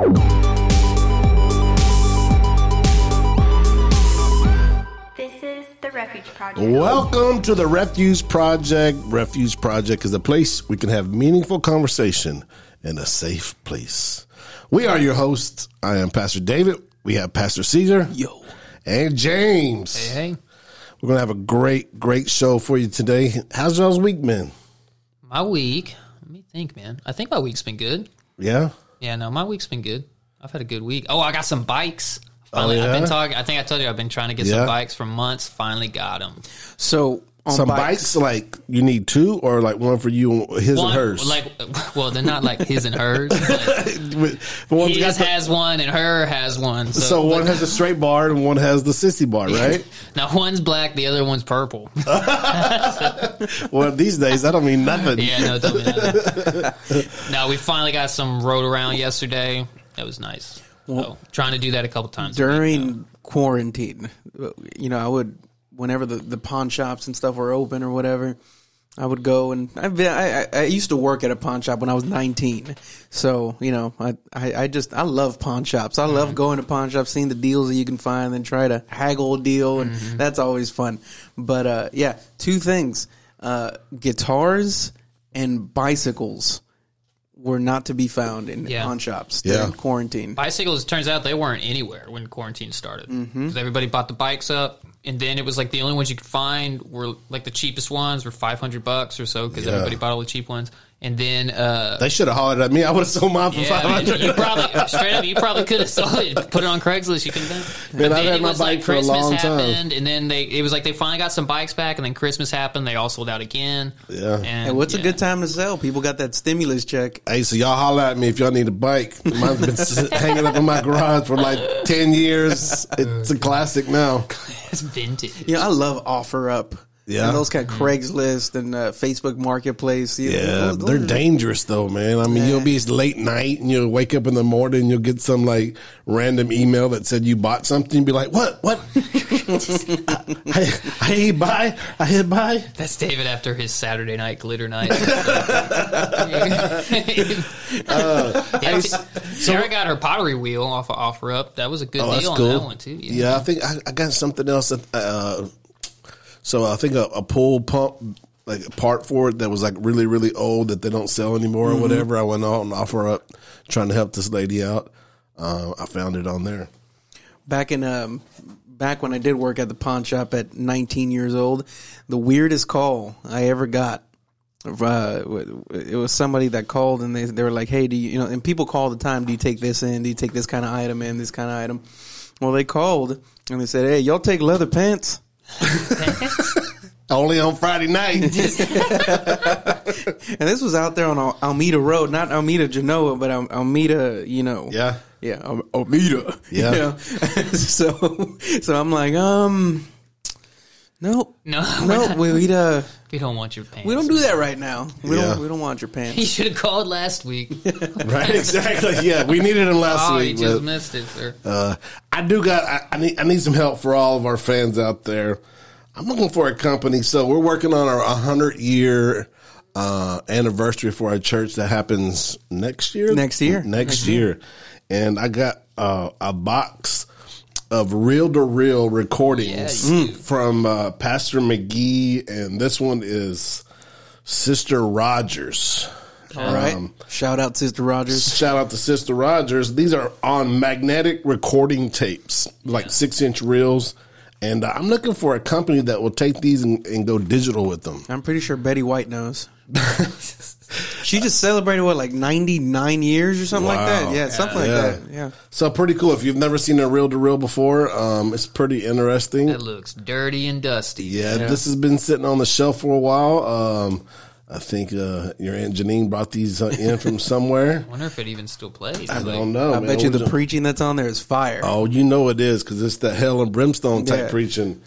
This is the Refuge Project. Welcome to the Refuge Project. Refuge Project is a place we can have meaningful conversation in a safe place. We are your hosts. I am Pastor David. We have Pastor Caesar. Yo. And James. Hey, We're going to have a great, great show for you today. How's y'all's week been? my week. Let me think, man. I think my week's been good. Yeah? Yeah, no, my week's been good. I've had a good week. Oh, I got some bikes. Oh, Finally, Oh, I've been talking. I think I told you I've been trying to get Yeah. some bikes for months. Finally got them. So on Some bikes. like you need two or like one for you, his and hers? like, well, they're not like his and hers. But One's got his the- has one and her has one. So, so one but- has a straight bar and one has the sissy bar, right? now one's black, the other one's purple. well, these days that don't mean nothing. yeah, no, it don't mean nothing. no, we finally got some rode around yesterday. That was nice. So, trying to do that a couple times a week during quarantine, you know, I would whenever the, the pawn shops and stuff were open or whatever, I would go and I've been, I, I I used to work at a pawn shop when I was 19. So, you know, I, I, I just, I love pawn shops. I love going to pawn shops, seeing the deals that you can find and try to haggle a deal. And that's always fun. But, uh, yeah, two things, uh, guitars and bicycles were not to be found in Yeah. pawn shops Yeah. during quarantine. bicycles turns out they weren't anywhere when quarantine started Mm-hmm. because everybody bought the bikes up and then it was like the only ones you could find were like the cheapest ones were 500 bucks or so because Yeah. everybody bought all the cheap ones and then uh They should have hollered at me. I would have sold mine for yeah, five you probably straight up you probably could have sold it put it on Craigslist you could have done Man, I've had my bike like for a Christmas long time. happened and then they it was like they finally got some bikes back and then Christmas happened they all sold out again Yeah. and And what's yeah. a good time to sell? People got that stimulus check. Hey, so y'all holler at me if y'all need a bike. Mine's been hanging up in my garage for like ten years. It's a classic now. it's vintage You know, I love OfferUp. Yeah. And those kind of Craigslist and uh, Facebook Marketplace. You know, Yeah, those- they're dangerous though, man. I mean, you'll be late night and you'll wake up in the morning and you'll get some like random email that said you bought something. And be like, what? What? I, I hit buy. I hit buy. That's David after his Saturday night glitter night. yeah, Sarah got her pottery wheel off of offer up. That was a good Oh, that's deal cool. on that one too. Yeah. Yeah, I think I, I got something else. That, uh, so I think a, a pull pump, like a part for it that was like really, really old that they don't sell anymore or whatever. I went on and offer up trying to help this lady out. Uh, I found it on there. back in um, back when I did work at the pawn shop at 19 years old, the weirdest call I ever got. Uh, it was somebody that called and they they were like, "Hey, do you you know?" And people call all the time. Do you take this in? Do you take this kind of item in? This kind of item? Well, they called and they said, "Hey, y'all take leather pants?" Only on Friday night. And this was out there on Al- Almeda Road, not Almeda Genoa, but Al- Almeda, you know. yeah. Yeah, Al- Almeda. Yeah. You know? so, so I'm like, um, nope, No, we're nope. not- We we, uh, we don't want your pants. we don't do that right now. We Yeah. don't we don't want your You pants. should have called last week. Right, exactly. Yeah, we needed him last week. oh, week. you just but, missed it, sir. uh, I do got. I, I need. I need some help for all of our fans out there. I'm looking for a company. So we're working on our 100 year uh, anniversary for our church that happens next year. Next year. Next year, and I got uh, a box of reel to reel recordings Yeah, from uh, Pastor McGee, and this one is Sister Rogers. All right. Shout out, Sister Rogers. Shout out to Sister Rogers. These are on magnetic recording tapes, like six inch reels. And uh, I'm looking for a company that will take these and, and go digital with them. I'm pretty sure Betty White knows. she just celebrated what, like 99 years or something like that. Yeah, something like Yeah. that. Yeah. So pretty cool. If you've never seen a reel to reel before, um, it's pretty interesting. It looks dirty and dusty. Yeah, this has been sitting on the shelf for a while. Um, I think uh, your aunt Janine brought these uh, in from somewhere. I wonder if it even still plays. I Like, don't know. I man. bet you the preaching that's on there is fire. Oh, you know it is because it's that hell and brimstone type Yeah. preaching.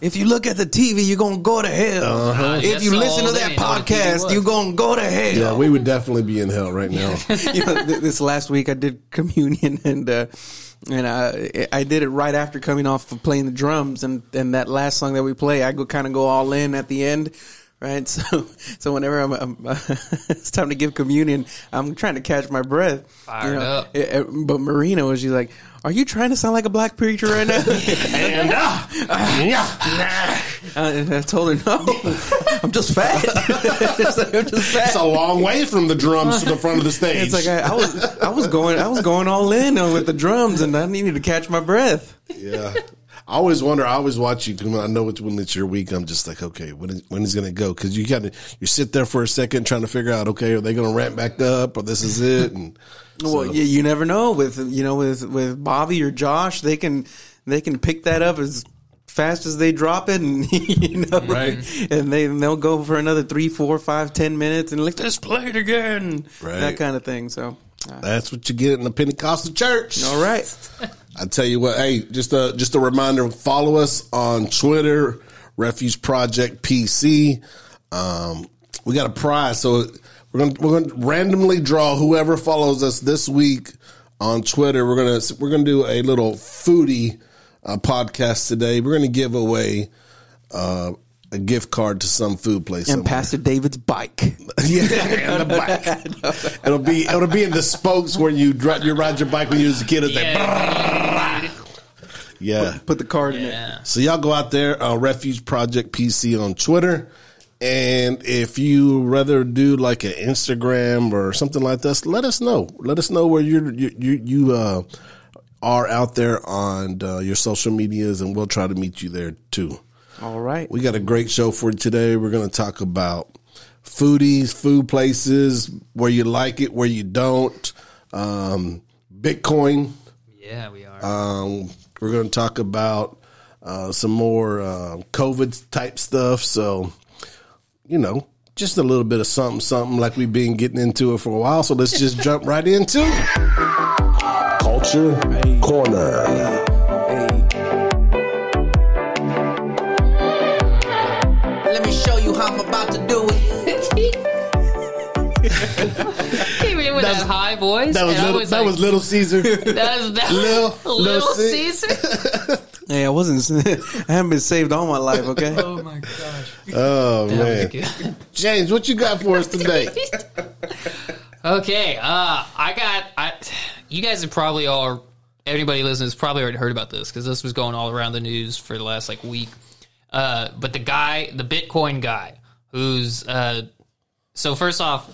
If you look at the TV, you're gonna go to hell. Uh-huh. If you listen to that they know what TV podcast, you're gonna go to hell. Yeah, we would definitely be in hell right now. you know, th- this last week I did communion and uh, and I I did it right after coming off of playing the drums and and that last song that we play I go kind of go all in at the end. Right? So, so whenever I'm, I'm it's time to give communion, I'm trying to catch my breath. Fired up. Eh, eh, But Marina was just like, "Are you trying to sound like a black preacher right now?" And yeah, Uh, and I told her, "No, I'm just fat. it's like, I'm just fat." it's a long way from the drums to the front of the stage. It's like I, I was, I was going, I was going all in with the drums, and I needed to catch my breath. yeah. I always wonder. I always watch you. I know it's when it's your week. I'm just like, okay, when is, when is going to go? Because you got to you sit there for a second trying to figure out, okay, are they going to ramp back up or this is it? And Well, you, you never know with you know with with Bobby or Josh, they can they can pick that up as fast as they drop it, and you know, Right. And they they'll go for another three, four, five, ten minutes, and like let's play it again, Right. that kind of thing. So, uh, that's what you get in the Pentecostal church. all right, I tell you what, hey, just a just a reminder: follow us on Twitter, Refuge Project PC. Um, we got a prize, so we're gonna we're gonna randomly draw whoever follows us this week on Twitter. We're gonna we're gonna do a little foodie uh, podcast today. We're gonna give away uh, a gift card to some food place. and somewhere. Pastor David's bike. Yeah, and the bike. it'll be it'll be in the spokes where you dri you ride your bike when you was a kid. It's like, Yeah. yeah. Put the card in it. So y'all go out there, uh, Refuge Project PC on Twitter. And if you rather do like an Instagram or something like this, let us know. Let us know where you're, you you you uh, are out there on uh, your social medias, and we'll try to meet you there too. All right, We got a great show for you today. We're going to talk about foodies, food places, where you like it, where you don't, um, Bitcoin. Yeah, we are. Um, we're going to talk about uh, some more uh, COVID type stuff. So, you know, just a little bit of something, something like we've been getting into it for a while. So let's just jump right into Culture Corner. hey. Let about to do it. Came in with that, high voice. That was little. that like, was Little Caesar. That was that Lil- little, Lil Caesar. Hey, I wasn't. I haven't been saved all my life. Okay. oh my gosh. Oh That man. James, what you got for us today? Okay, uh, I got. I, you guys have probably all. Everybody listening has probably already heard about this because this was going all around the news for the last like week. Uh, but the guy, the Bitcoin guy, who's uh, so first off,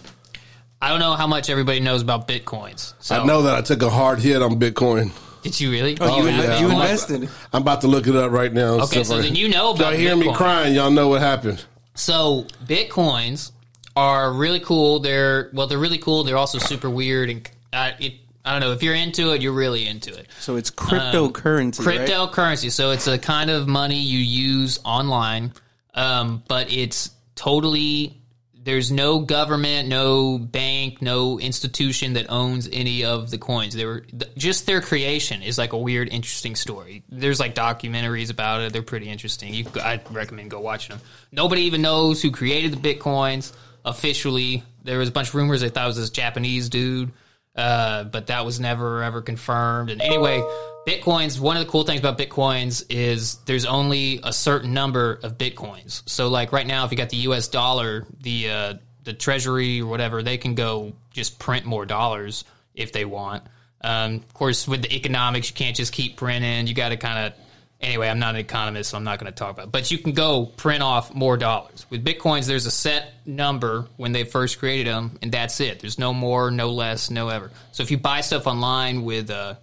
I don't know how much everybody knows about bitcoins. So I know that I took a hard hit on Bitcoin. Did you really? Oh, you, yeah. you invested. I'm about to look it up right now. Okay, so then you know If y'all about hear me Bitcoin. crying, y'all know what happened. So bitcoins are really cool. They're well, they're really cool. They're also super weird, and uh, it. I don't know if you're into it, you're really into it. So it's cryptocurrency. right? Cryptocurrency. So it's a kind of money you use online, um, but it's totally. There's no government, no bank, no institution that owns any of the coins. They were just their creation is like a weird, interesting story. There's like documentaries about it. They're pretty interesting. You, I'd recommend go watching them. Nobody even knows who created the bitcoins officially. There was a bunch of rumors they thought it was this Japanese dude, uh, but that was never ever confirmed. And anyway, bitcoins. One of the cool things about bitcoins is there's only a certain number of bitcoins. So like right now, if you got the U.S. dollar, the uh, the Treasury or whatever, they can go just print more dollars if they want. Um, of course, with the economics, you can't just keep printing. You got to kind of anyway, I'm not an economist, so I'm not going to talk about it. But you can go print off more dollars. With Bitcoins, there's a set number when they first created them, and that's it. There's no more, no less, no ever. So if you buy stuff online with uh,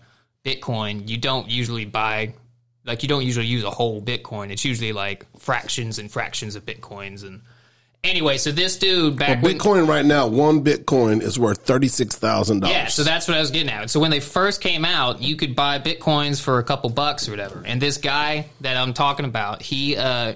Bitcoin, you don't usually buy, like, you don't usually use a whole Bitcoin. It's usually like fractions and fractions of Bitcoins. And anyway, so this dude back when. Bitcoin right now, one Bitcoin is worth thirty six thousand dollars. Yeah, so that's what I was getting at. So when they first came out, you could buy bitcoins for a couple bucks or whatever. And this guy that I'm talking about, he, uh,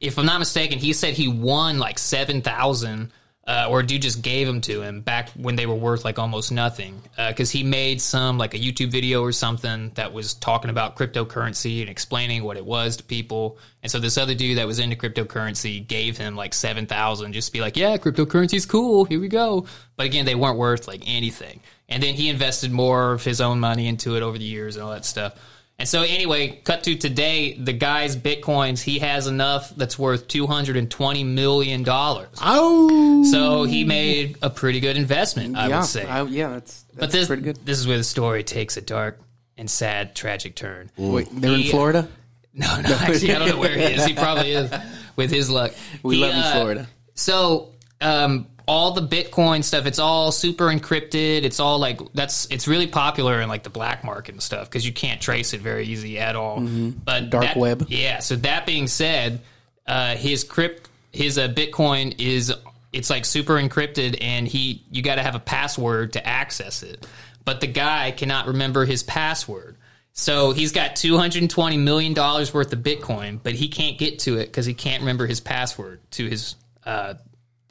if I'm not mistaken, he said he won like seven thousand, uh, or dude just gave them to him back when they were worth like almost nothing, because he made some like a YouTube video or something that was talking about cryptocurrency and explaining what it was to people. And so this other dude that was into cryptocurrency gave him like seven thousand, just to be like, yeah, cryptocurrency's cool. Here we go. But again, they weren't worth like anything. And then he invested more of his own money into it over the years and all that stuff. And so anyway, cut to today, the guy's bitcoins, he has enough that's worth two hundred and twenty million dollars. Oh, So he made a pretty good investment, I yeah, would say. I- yeah, that's, that's but this pretty good. this is where the story takes a dark and sad, tragic turn. Wait, they're in Florida. No, no, actually, I don't know where he is. He probably is with his luck. We He, love you, uh, Florida. So, um, all the Bitcoin stuff, it's all super encrypted. It's all like that's it's really popular in like the black market and stuff because you can't trace it very easy at all. But Dark that- web. yeah. So that being said, uh, his crypt, his uh, Bitcoin is it's like super encrypted, and he you got to have a password to access it. But the guy cannot remember his password. So he's got two hundred and twenty million dollars worth of Bitcoin, but he can't get to it because he can't remember his password to his uh,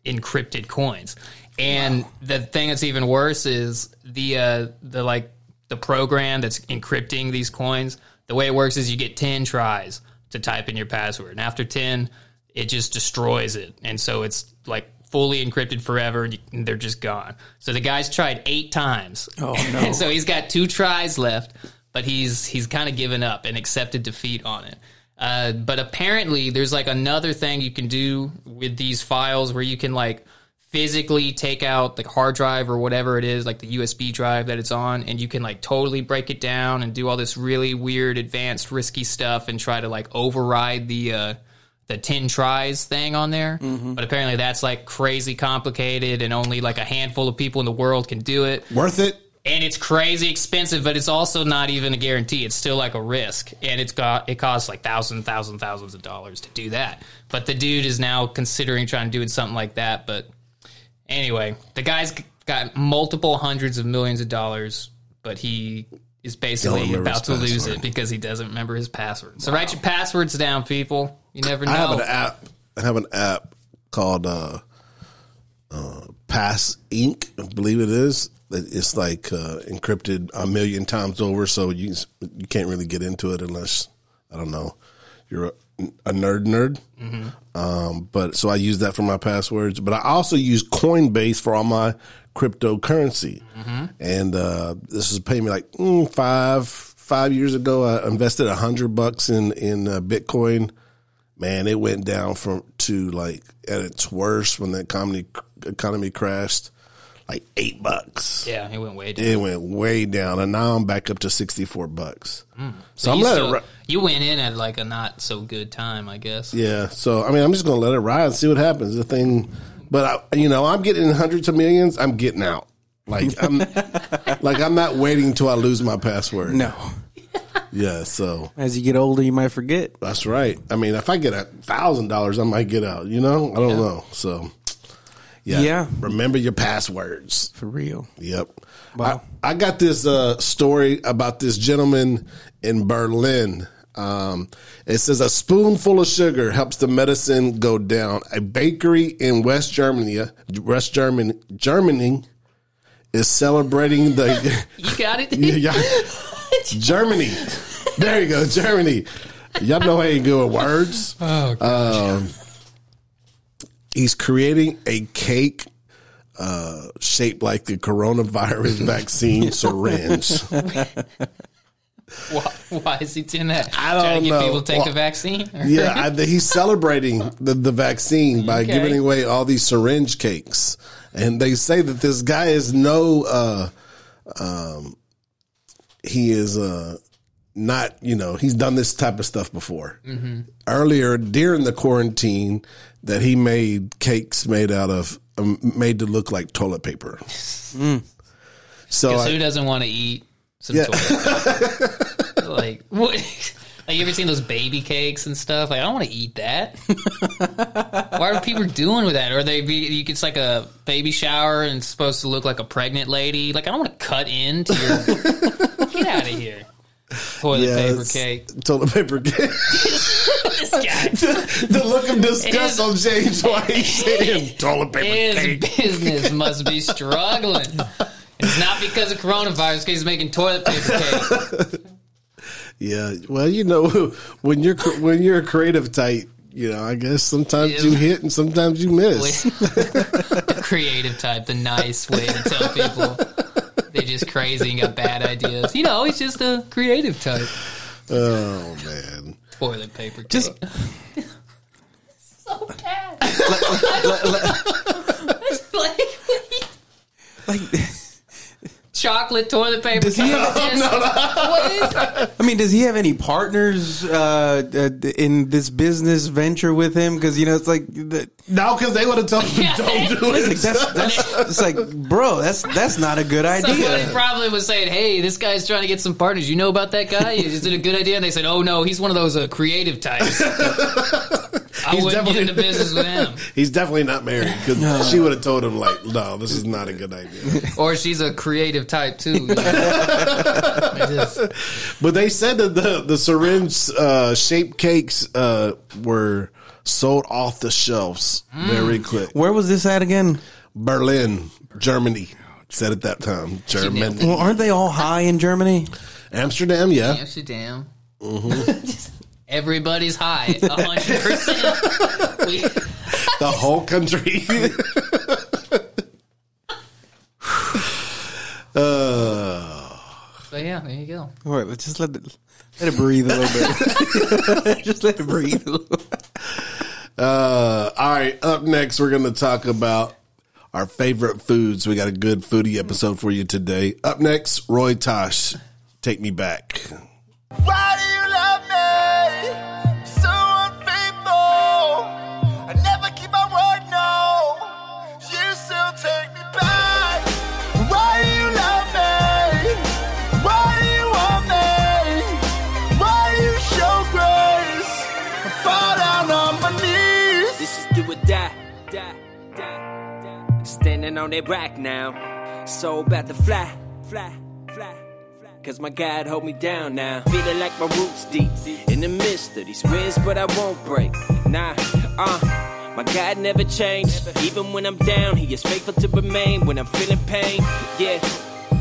encrypted coins. And the thing that's even worse is the uh, the like the program that's encrypting these coins. The way it works is you get ten tries to type in your password, and after ten, it just destroys it, and so it's like fully encrypted forever, and, you, and they're just gone. So the guy's tried eight times. Oh, no. and so he's got two tries left, but he's he's kind of given up and accepted defeat on it. Uh, but apparently, there's like another thing you can do with these files where you can like physically take out the hard drive or whatever it is, like the USB drive that it's on, and you can like totally break it down and do all this really weird, advanced, risky stuff and try to like override the uh, the ten tries thing on there. But apparently, that's like crazy complicated, and only like a handful of people in the world can do it worth it. And it's crazy expensive, but it's also not even a guarantee. It's still like a risk, and it's got it costs like thousands, thousands, thousands of dollars to do that. But the dude is now considering trying to do something like that. But anyway, the guy's got multiple hundreds of millions of dollars, but he is basically about to lose password. it because he doesn't remember his password. So write your passwords down, people. You never know. I have an app. I have an app called uh, uh, Pass Ink. I believe it is. It's like uh, encrypted a million times over, so you you can't really get into it unless I don't know you're a, a nerd nerd. Um, but so I use that for my passwords. But I also use Coinbase for all my cryptocurrency, and uh, this is paying me like mm, five five years ago. I invested a hundred bucks in in uh, Bitcoin man, it went down from to like at its worst when the economy economy crashed, like eight bucks. yeah, he went way down. It went way down, and now I'm back up to sixty four bucks. Hmm. So, I'm you, letting still- it. Ri- you went in at like a not so good time, I guess. yeah. So I mean, I'm just gonna let it ride and see what happens. The thing, but I, you know, I'm getting hundreds of millions. I'm getting out. Like I'm, like I'm not waiting till I lose my password. No. Yeah. So As you get older, you might forget. That's right. I mean, if I get a thousand dollars, I might get out. You know, I don't know. So, yeah, Yeah. Remember your passwords. For real. Yep. Wow. I, I got this uh, story about this gentleman in Berlin. Um, it says a spoonful of sugar helps the medicine go down. A bakery in West Germany, West Germany, Germany, is celebrating the. You got it. Yeah, yeah. Germany. There you go, Germany. Y'all know I ain't good with words. Oh, gosh. Um, he's creating a cake uh, shaped like the coronavirus vaccine syringe. Why, why is he doing that? I don't Trying to get know. people to take Well, the vaccine? Yeah, I, he's celebrating the, the vaccine by Okay. giving away all these syringe cakes, and they say that this guy is no, uh, um, he is uh, not, you know, he's done this type of stuff before. Earlier during the quarantine, that he made cakes made out of um, made to look like toilet paper. So Because I- who doesn't want to eat some Yeah. toilet paper? like, what? Like, you ever seen those baby cakes and stuff? Like, I don't want to eat that. Why are people doing with that? Or they be, you, it's like a baby shower and it's supposed to look like a pregnant lady. Like, I don't want to cut into your. Get out of here. Toilet Yeah, paper it's- cake. toilet paper cake. This guy. the look of disgust His- on James while he's saying toilet paper His cake. business must be struggling. It's not because of coronavirus, because he's making toilet paper cake. Yeah, well, you know, when you're when you're a creative type, you know, I guess sometimes you hit and sometimes you miss. the creative type, the nice way to tell people they're just crazy and got bad ideas. You know, he's just a creative type. Oh man. Toilet paper. Just so bad. like, like, chocolate toilet paper. Does he have- Yes. What is that? I mean, does he have any partners uh, uh, in this business venture with him? Because you know, it's like the, No, because they would have told him don't do it's like it. that's, that's it's like, bro, that's that's not a good idea. Somebody probably was saying, "Hey, this guy's trying to get some partners. You know about that guy? Is it a good idea?" And they said, "Oh no, he's one of those uh, creative types. I He's wouldn't get into business with him." He's definitely not married because she would have told him like, no, this is not a good idea. Or she's a creative type too. you know? Just- But they said that the the syringe uh, shaped cakes uh, were sold off the shelves very quick. Where was this at again? Berlin, Germany. Said at that time, Germany, Well, aren't they all high in Germany? Amsterdam. Yeah, Amsterdam. Everybody's high, hundred percent. The whole country. uh, So yeah, there you go. All right, let's just let it let it breathe a little bit. just let it breathe. A little. Uh, all right. Up next, we're going to talk about our favorite foods. We got a good foodie episode for you today. Up next, Roy Tosh, take me back. Why do you love Standing on that rack now. So about to fly, fly, fly, fly. Cause my God hold me down now. Feeling like my roots deep in the midst of these winds, but I won't break. Nah, uh. My God never changed. Even when I'm down, He is faithful to remain. When I'm feeling pain, yeah.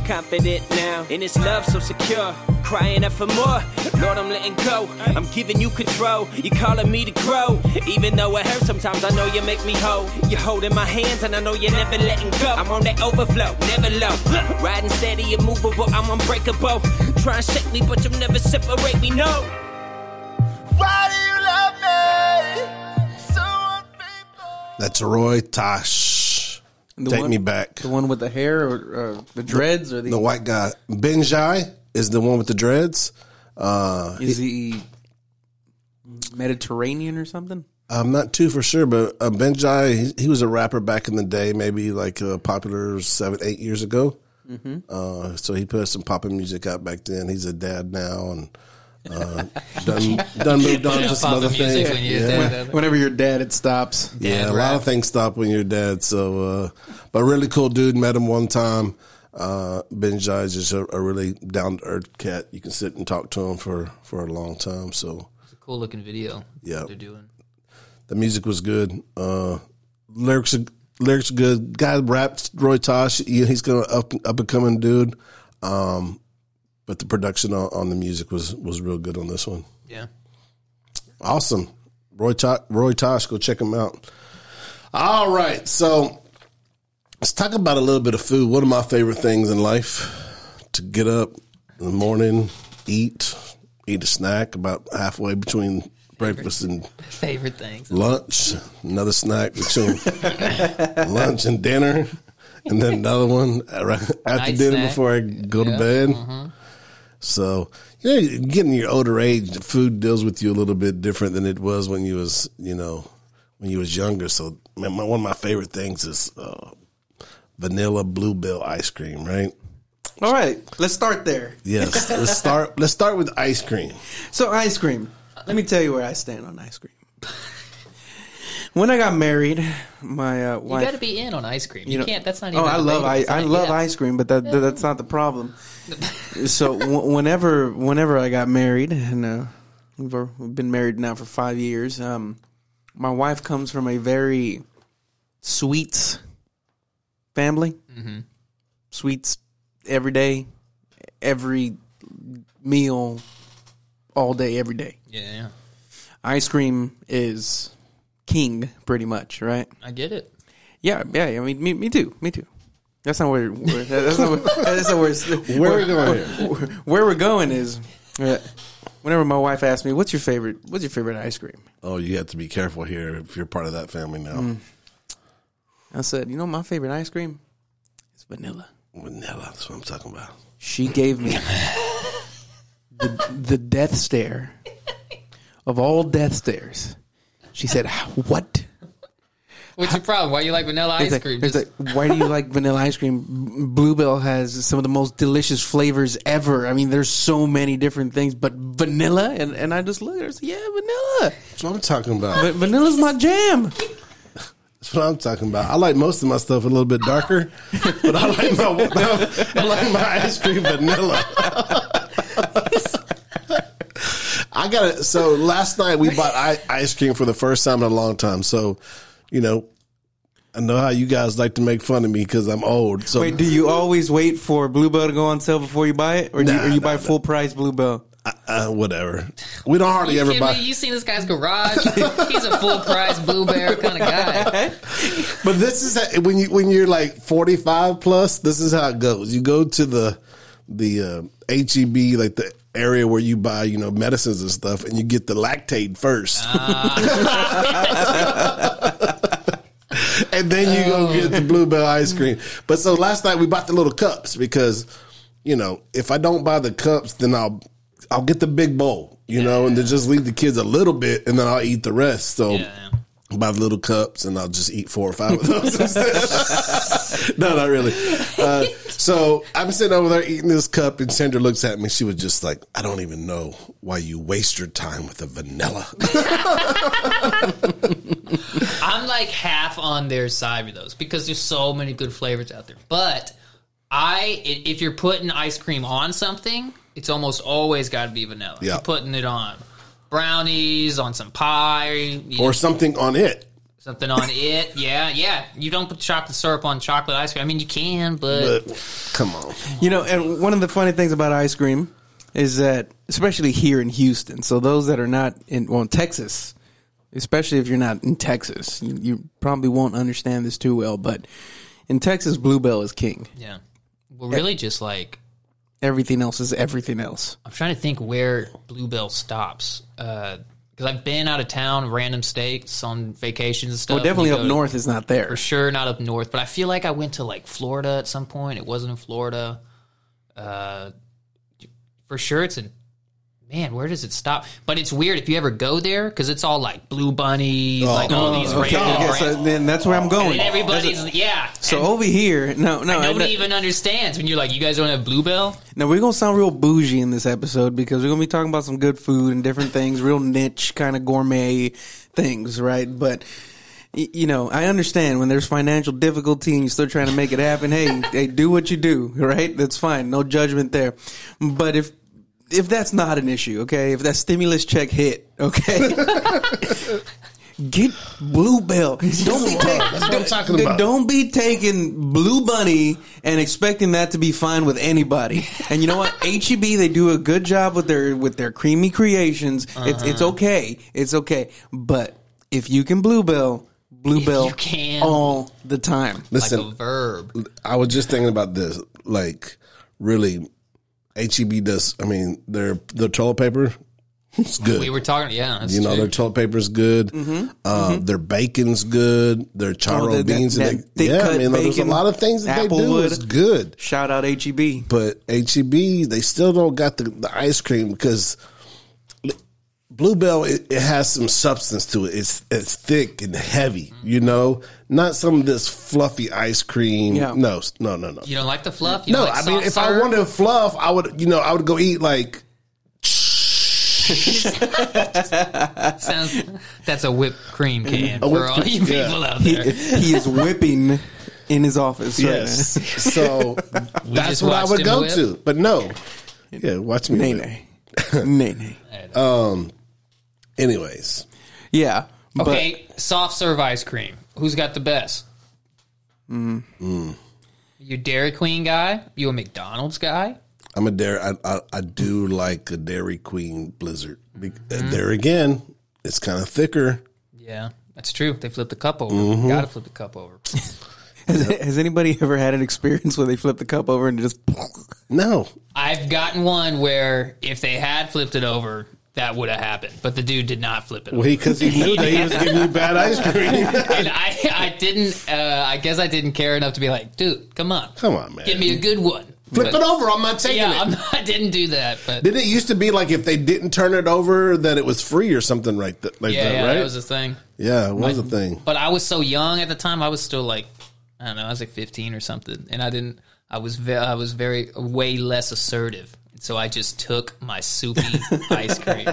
Confident now in His love, so secure. Crying out for more. Lord, I'm letting go. I'm giving you control. You're calling me to grow. Even though it hurts sometimes, I know you make me whole. You're holding my hands, and I know you're never letting go. I'm on that overflow, never low. Riding steady, immovable, I'm unbreakable. Try and shake me, but you'll never separate me, no. Why do you love me? So unfaithful. That's Roy Tosh. The take one- me back. The one with the hair or uh, the dreads or the, The white guy. Benjai is the one with the dreads. Uh, is he Mediterranean or something? I'm not too for sure, but uh, Benjai, he, he was a rapper back in the day, maybe like uh, popular seven, eight years ago. Mm-hmm. Uh, so he put some poppin' music out back then. He's a dad now and uh, done done moved on to some other things. when yeah. dead. Whenever you're dead, it stops. Yeah, Dad a lot of things stop when you're dead. So, uh, but really cool dude. Met him one time. Uh, Benjai is just a, a really down to earth cat. You can sit and talk to him for, for a long time. So It's a cool looking video. Yeah. they're doing. the music was good. Uh, lyrics, are, lyrics are good. Guy raps Roy Tosh. Yeah, he's gonna up up and coming dude. Um, but the production on, on the music was was real good on this one. Yeah. Awesome. Roy Tosh, Roy Tosh, go check him out. All right. So let's talk about a little bit of food. One of my favorite things in life to get up in the morning, eat, eat a snack about halfway between breakfast and Favorite things. lunch, another snack between lunch and dinner, and then another one uh, after Night dinner snack. before I go to bed. Mm-hmm. So, you know, getting your older age, food deals with you a little bit different than it was when you was, you know, when you was younger. So, man, my, one of my favorite things is uh, vanilla bluebell ice cream, right? All right, let's start there. Yes. let's start. Let's start with ice cream. So ice cream. Let me tell you where I stand on ice cream. when I got married, my uh, You wife. got to be in on ice cream. You, know- can't. That's not even. Oh, I love debatable. I, I love yeah. ice cream, but that, that that's not the problem. So w- whenever whenever I got married, and uh, we've, we've been married now for five years, um, my wife comes from a very sweets family. Mm-hmm. Sweets every day, every meal, all day, every day. Yeah, yeah, Ice cream is king, pretty much, right? I get it. Yeah, yeah. I mean, me, me too. Me too. That's not where. where that's not. Where, that's not where. Where are we going here? Where we're going is, uh, Whenever my wife asks me, "What's your favorite? What's your favorite ice cream?" Oh, you have to be careful here if you're part of that family now. I said, "You know, my favorite ice cream is vanilla." Vanilla, that's what I'm talking about. She gave me the, the death stare of all death stares. She said, "What?" What's your problem? Why do you like vanilla ice It's like- cream? it's Just- like, why do you like vanilla ice cream? Bluebell has some of the most delicious flavors ever. I mean, there's so many different things, but vanilla, and, and I just look at her and say, yeah, vanilla. That's what I'm talking about. But vanilla's my jam. That's what I'm talking about. I like most of my stuff a little bit darker, but I like my I like my ice cream vanilla. I got it. So last night we bought ice cream for the first time in a long time. So, you know, I know how you guys like to make fun of me because I'm old. So Wait, do you always wait for Bluebell to go on sale before you buy it? Or do you, or you nah, buy nah. full price Bluebell? uh, whatever. We don't hardly you ever buy. me? You seen this guy's garage? He's a full price Bluebell kind of guy. But this is how, when you when you're like 45 plus. This is how it goes. You go to the the uh, HEB, like the area where you buy you know medicines and stuff, and you get the Lactaid first, and then you go get the bluebell ice cream. But so last night we bought the little cups because you know if I don't buy the cups, then I'll I'll get the big bowl, you know, and then just leave the kids a little bit, and then I'll eat the rest. So Yeah. buy the little cups and I'll just eat four or five of those instead. no, not really. Uh, so I'm sitting over there eating this cup and Sandra looks at me. She was just like, I don't even know why you waste your time with the vanilla. I'm like half on their side with those because there's so many good flavors out there. But I, i- if you're putting ice cream on something, it's almost always got to be vanilla. Yeah. You're putting it on brownies, on some pie, you- or something on it. something on it. Yeah, yeah. You don't put chocolate syrup on chocolate ice cream. I mean, you can, but, But come on. You know, and one of the funny things about ice cream is that, especially here in Houston, so those that are not in, well, in Texas, especially if you're not in Texas, you, you probably won't understand this too well, but in Texas, Bluebell is king. yeah. Well, really, just like Everything else is everything else. I'm trying to think where Bluebell stops. Because I've been out of town, random states on vacations and stuff. Well, definitely You up go- north is not there. for sure not up north but i feel like i went to like florida at some point it wasn't in florida uh for sure it's in man where does it stop but it's weird if you ever go there because it's all like blue bunny oh, like all these Oh, Okay, random okay, so then that's where I'm going. then everybody's yeah So And over here, no, no, nobody even understands when you're like you guys don't have bluebell Now we're gonna sound real bougie in this episode because we're gonna be talking about some good food and different things, real niche kind of gourmet things, right? But you know, I understand when there's financial difficulty and you're still trying to make it happen. Hey, hey, do what you do, right? That's fine, no judgment there. But if if that's not an issue, okay, if that stimulus check hit, okay. Get Bluebell. Don't be taking. That's what I'm talking about. Don't be taking Blue Bunny and expecting that to be fine with anybody. And you know what? HEB they do a good job with their with their creamy creations. It's it's Uh-huh. okay. It's okay. But if you can Bluebell, Bluebell you can. all the time. Listen, like a verb I was just thinking about this. Like, really, HEB does. I mean, their their toilet paper, it's good. we were talking yeah that's you know, true. their toilet paper's good. Uh, Their bacon's good. Their charro Mm-hmm. Oh, that- beans. that- and that they, yeah, I thick-cut mean, there's a lot of things that they do Applewood. is good. Shout out E HEB. But HEB, they still don't got the, the ice cream because Bluebell it, it has some substance to it. It's it's thick and heavy. You know, not some of this fluffy ice cream. Yeah. No, no, no, no. you don't like the fluff you No, like I mean, soft if I wanted fluff, I would, you know, I would go eat like. Sounds, that's a whipped cream can A for whipped all you cream, yeah. people out there he is whipping in his office Yes. right so that's what I would go whip? to. But no. Yeah, watch me. now. whip. Nay, nay. nay. Anyways, Yeah. but- Okay, soft serve ice cream. Who's got the best? Mm. You Dairy Queen guy? You a McDonald's guy? I'm a dairy. I, I, I do like a Dairy Queen Blizzard. Be- Mm-hmm. There again, it's kind of thicker. Yeah, that's true. They flip the cup over. Mm-hmm. Got to flip the cup over. Has, has anybody ever had an experience where they flip the cup over and just? No, I've gotten one where if they had flipped it over, that would have happened. But the dude did not flip it. Well, because he, knew that he was giving you bad ice cream. and I, I didn't. Uh, I guess I didn't care enough to be like, dude, come on, Come on, man. give me a good one. Flip But- it over. I'm not taking Yeah, it. I'm not, I didn't do that, but Didn't it used to be like if they didn't turn it over, that it was free or something like that? Like yeah, that, yeah, right? that was a thing. yeah, it was a thing. But I was so young at the time. I was still like, I don't know, I was like 15 or something, and I didn't. I was ve- I was very way less assertive, so I just took my soupy ice cream,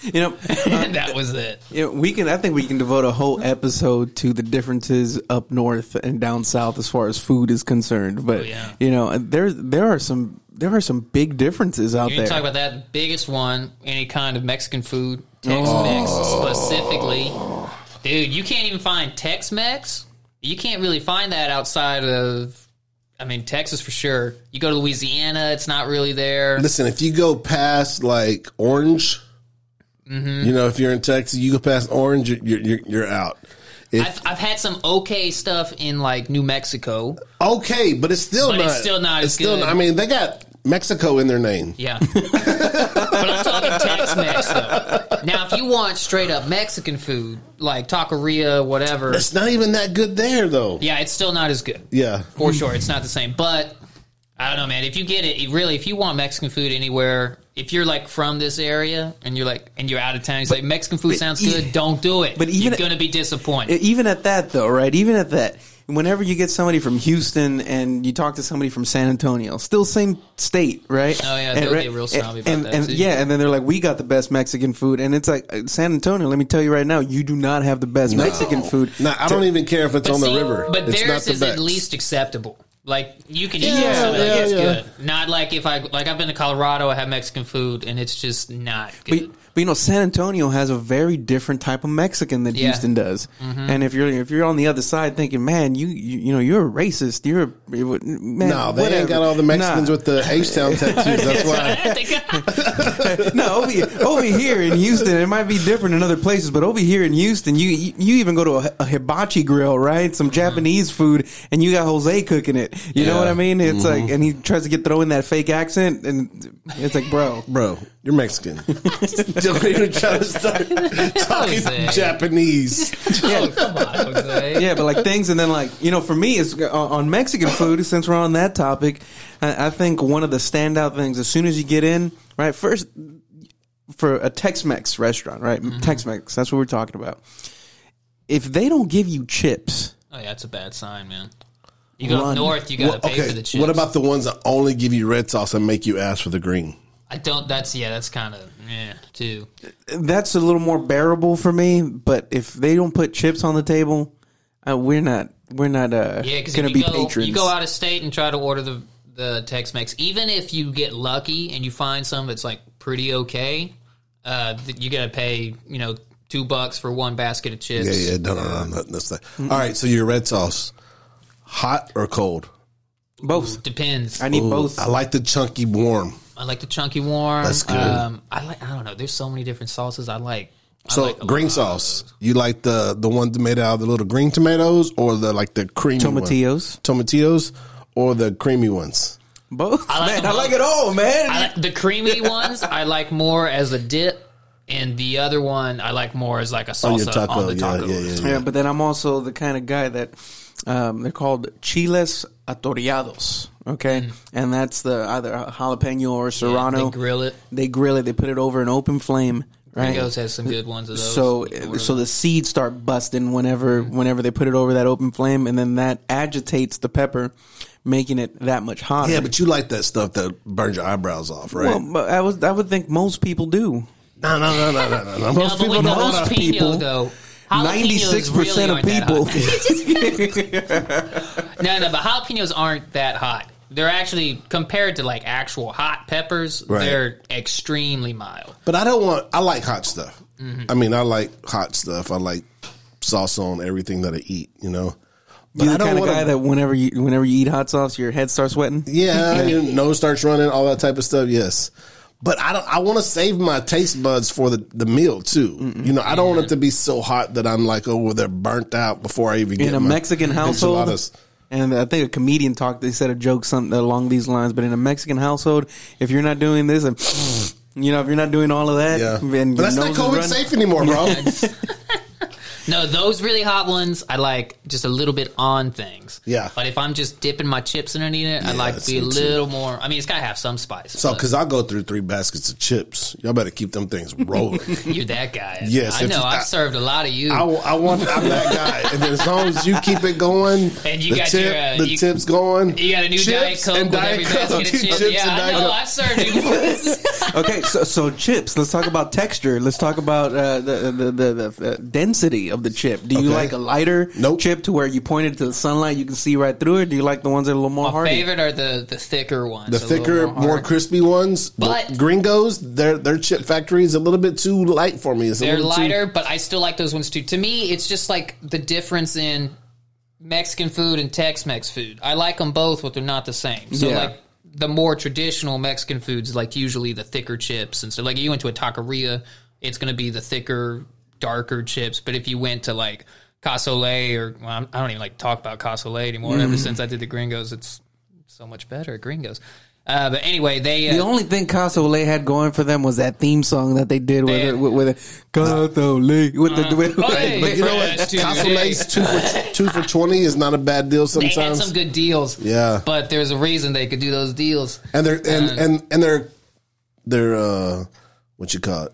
You know, and that was it. Yeah, we can. I think we can devote a whole episode to the differences up north and down south as far as food is concerned. But Oh, yeah. you know, there there are some there are some big differences out You're there. talk about that biggest one, any kind of Mexican food, Tex-Mex oh. specifically. Dude, you can't even find Tex-Mex. You can't really find that outside of, I mean, Texas for sure. You go to Louisiana, it's not really there. Listen, if you go past like Orange, Mm-hmm. you know, if you're in Texas, you go past Orange, you're you're, you're, out. If, I've, I've had some okay stuff in like New Mexico. okay, but it's still But not. it's still not It's as still. good. Not, I mean, they got Mexico in their name. Yeah. but I'm talking Tex Mex though. Now, if you want straight up Mexican food, like taqueria, whatever, It's not even that good there, though. yeah, it's still not as good. Yeah. For sure. It's not the same. But I don't know, man. If you get it, really, if you want Mexican food anywhere, if you're like from this area and you're like, and you're out of town, you like Mexican food sounds e- good, don't do it. but even- you're going to be disappointed. even at that though, right? Even at that, whenever you get somebody from Houston and you talk to somebody from San Antonio, still same state, right? Oh, yeah, and, they'll get real snobby about and, that, and too. yeah, and then they're like, "We got the best Mexican food," and it's like uh, San Antonio. Let me tell you right now, you do not have the best Mexican food. No, I don't even care if it's on see, the river. But it's not theirs the is best. at least acceptable. Like you can eat Yeah, it, so like, yeah, it's yeah. good. Not like if I like I've been to Colorado, I have Mexican food, and it's just not good. but you know, San Antonio has a very different type of Mexican than Yeah. Houston does. Mm-hmm. And if you're if you're on the other side thinking, man, you you, you know you're a racist, you're a, man. no, they whatever. ain't got all the Mexicans Nah. with the H Town tattoos. That's why. no, over, over here in Houston, it might be different in other places, but over here in Houston, you you even go to a, a hibachi grill, right? Some mm-hmm. Japanese food, and you got Jose cooking it. You know Yeah. what I mean? It's like, mm-hmm. and he tries to get throw in that fake accent, and it's like, bro, Bro, you're Mexican. Don't even try to start talking Jose. Japanese. oh, come on, Jose. yeah, but like things, and then like you know, for me, it's on on Mexican food. Since we're on that topic, I, I think one of the standout things as soon as you get in, right, first for a Tex-Mex restaurant, right, mm-hmm. Tex-Mex, that's what we're talking about. If they don't give you chips, Oh yeah, that's a bad sign, man. You go up north, you got to Well, pay for the chips. what about the ones that only give you red sauce and make you ask for the green? I don't. That's yeah. That's kind of yeah too. that's a little more bearable for me. But if they don't put chips on the table, uh, we're not we're not uh, Yeah, because going to you be go, patrons. you go out of state and try to order the the Tex Mex, even if you get lucky and you find some that's like pretty okay, uh, you got to pay you know two bucks for one basket of chips. Yeah, yeah, no, no, no, no that's not. All right, so your red sauce, hot or cold? both. Depends. I need Ooh, both. I like the chunky warm. I like the chunky warm. That's good. Um, I like. I don't know. There's so many different sauces I like. I So like green sauce, you like the the one made out of the little green tomatoes, or the like the creamy one? Tomatillos. tomatillos, or the creamy ones? Both. I like man, them I like it all, man. I like the creamy ones. I like more as a dip, and the other one I like more as like a salsa On taco, on the yeah, taco. yeah, yeah, Yeah, but then I'm also the kind of guy that um, they're called chiles atoreados. Okay, and that's the either jalapeno or serrano. they grill it. They grill it. They put it over an open flame. Right. Gringos has some good ones of those. So, You can order so the seeds start busting whenever, whenever they put it over that open flame, and then that agitates the pepper, making it that much hotter. Yeah, but you like that stuff that burns your eyebrows off, right? well, but I was, I would think most people do. no, no, no, no, no, no, no. Most No, people don't. the most wanna- people- though. Ninety-six percent of people. No, no, but jalapenos aren't that hot. They're actually compared to like actual hot peppers. Right. They're extremely mild. But I don't want. I like hot stuff. Mm-hmm. I mean, I like hot stuff. I like sauce on everything that I eat. You know. But You're I the don't kind of wanna- guy that whenever you, whenever you eat hot sauce, your head starts sweating. Yeah, your nose starts running, all that type of stuff. Yes, but I don't. I want to save my taste buds for the, the meal too. You know, I don't want it to be so hot that I'm like, oh, well, they're burnt out before I even get in a Mexican household. enchiladas. And I think a comedian talked. They said a joke something along these lines. But in a Mexican household, if you're not doing this, and You know, if you're not doing all of that, Yeah, then but that's not COVID running. safe anymore, bro. No, those really hot ones, I like just a little bit on things. Yeah. But if I'm just dipping my chips underneath it, I like to be a me too. little more. I mean, it's got to have some spice. So, because I go through three baskets of chips, y'all better keep them things rolling. you're that guy. Yes, I know. you- I've I- served a lot of you. I, I want. I'm that guy, and as long as you keep it going, And you the got tip, your, uh, the you- tips going. you got a new Chips Diet Coke and with Diet every Coke. basket of chips. Chips yeah, I know. I've served you before. okay, so so chips. Let's talk about texture. Let's talk about uh, the, the the the density of the chip. Do you Okay. like a lighter Nope. chip to where you point it to the sunlight, you can see right through it? Do you like the ones that are a little more My hardy? favorite are the, the thicker ones. The thicker, more, hard. crispy ones, the But- Gringos, their their chip factory is a little bit too light for me. It's They're little too- lighter, but I still like those ones too. To me, it's just like the difference in Mexican food and Tex-Mex food. I like them both, but they're not the same. So Yeah. like the more traditional Mexican foods, like usually the thicker chips, and so like you went to a taqueria, it's going to be the thicker, darker chips. But if you went to like Casole or well, I'm- don't even like talk about Casole anymore. Mm. Ever since I did the Gringos, it's so much better at Gringos. Uh, but anyway, they uh, The only thing Casa Olé had going for them was that theme song that they did with it, with, with it. Casa Olé. With the, with, Oh, hey, But you know what? Fresh two for two for twenty is not a bad deal they had sometimes. some good deals. Yeah. but there's a reason they could do those deals. and they're and Uh, and and they're they're uh what you call it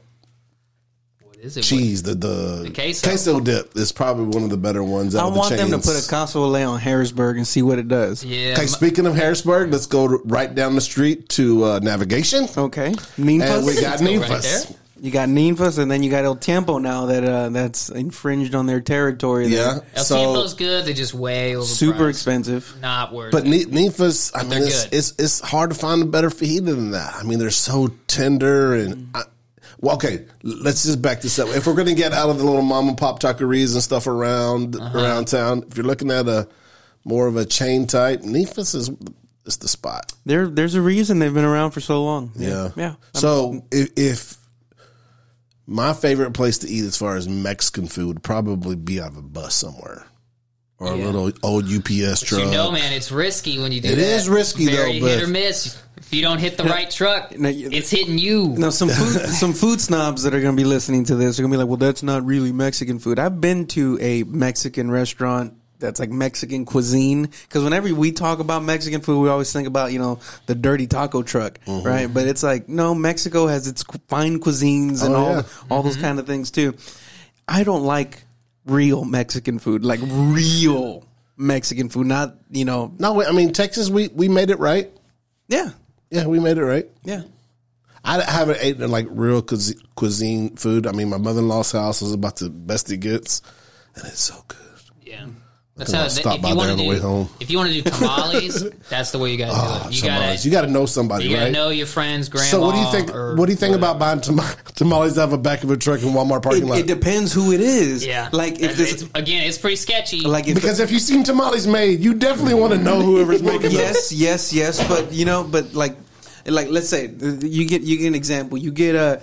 is it? cheese the the, queso. dip is probably one of the better ones. Out I of the want them to put a Casa Olé on Harrisburg and see what it does. Yeah, Okay, speaking of Harrisburg, let's go right down the street to uh, Navigation, Okay. and Ninfa's. we got go right there. you got Ninfa's and then you got El Tiempo now that uh, that's infringed on their territory. there. Yeah, El so Tiempo's good. They're just way overpriced. Super expensive. Not worth. but it. Ni- Ninfa's, I mean, it's, it's it's hard to find a better fajita than that. I mean, they're so tender and. I, well, okay, let's just back this up. If we're going to get out of the little mom and pop taqueries and stuff around Uh-huh. around town, if you're looking at a more of a chain type, Ninfa's is is the spot. There, there's a reason they've been around for so long. Yeah. yeah. So if, if my favorite place to eat as far as Mexican food would probably be out of a bus somewhere or Yeah. a little old UPS truck. you know, man, it's risky when you do It that. is risky, Very though, but- hit or miss. If you don't hit the right truck, No, you- it's hitting you. Now, some food, some food snobs that are going to be listening to this are going to be like, "Well, that's not really Mexican food." I've been to a Mexican restaurant that's like Mexican cuisine because whenever we talk about Mexican food, we always think about you know the dirty taco truck, Mm-hmm. right? But it's like no, Mexico has its fine cuisines and Oh, all yeah. all those kind of things too. I don't like real Mexican food, like real Mexican food, not you know, No, I mean Texas. We we made it right. yeah, Yeah, we made it right. yeah. I haven't eaten like real cuisine, cuisine food. I mean, my mother in law's house is about the best it gets, and it's so good. Yeah. That's I'll how. stop if by you there want on to the do, way home. if you want to do tamales, that's the way you got to do Oh, it. You tamales. got you got to know somebody, You got to right? know your friend's grandma. so, what do you think? What do you think whatever. about buying tam- tamales out of a back of a truck in Walmart parking It, lot? it depends who it is. Yeah, like if it's, this, it's- again, it's pretty sketchy. like if because if you've seen tamales made, you definitely want to know whoever's making them. yes, yes, yes. But you know, but like, like let's say you get you get an example. You get a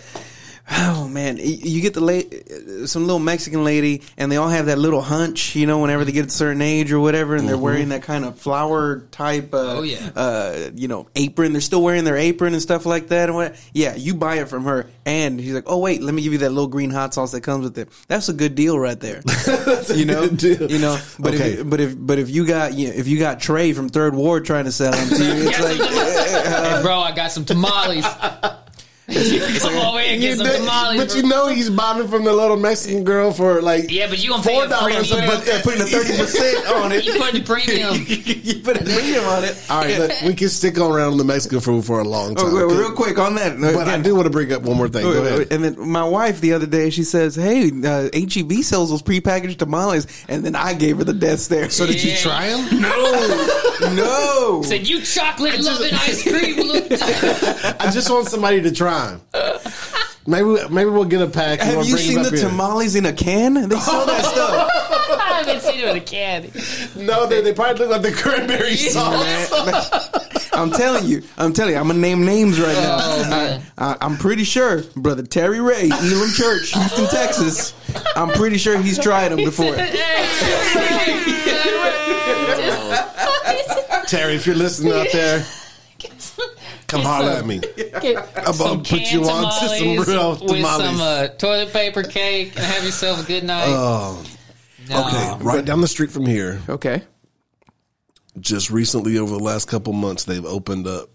oh man, you get the la- some little Mexican lady, and they all have that little hunch. You know, whenever they get a certain age or whatever, and they're wearing that kind of flower type. Uh, Oh, yeah. uh, you know, apron. They're still wearing their apron and stuff like that. And what? Yeah, you buy it from her, and he's like, "Oh wait, let me give you that little green hot sauce that comes with it." That's a good deal right there. you know, good deal. you know. But Okay. if but if but if you got you know, if you got Trey from Third Ward trying to sell them to you, it's like hey, bro, I got some tamales. you come over and get some know- tamales. but you know he's buying them from the little Mexican girl for like yeah, but you gonna pay four a dollars, premium. but they're putting a thirty percent on it. You putting the premium. you put a premium on it. All right, look, we can stick on around the Mexican food for a long time. Oh, wait, real quick on that. But I do want to bring up one more thing. Go ahead. And then my wife the other day, she says, "Hey, uh, HEB sells those prepackaged tamales," and then I gave her the death stare. So Did you try them? no, no. Said you chocolate loving ice cream. I just want somebody to try them. Maybe maybe we'll get a pack. and Have we'll you seen the here. tamales in a can? They sell that stuff. I haven't seen it in a can. No, they, they probably look like the cranberry sauce. I'm telling you, I'm telling you, I'm gonna name names right now. Oh, man. I, I, I'm pretty sure, brother Terry Ray, Elam Church, Houston, Texas. I'm pretty sure he's tried them before. Terry, if you're listening out there, Come Get holler some- at me. Get I'm some gonna put you on to some tamales real with tamales. some uh, toilet paper cake and have yourself a good night. Oh, No. okay. Right down the street from here, Okay. just recently over the last couple months, they've opened up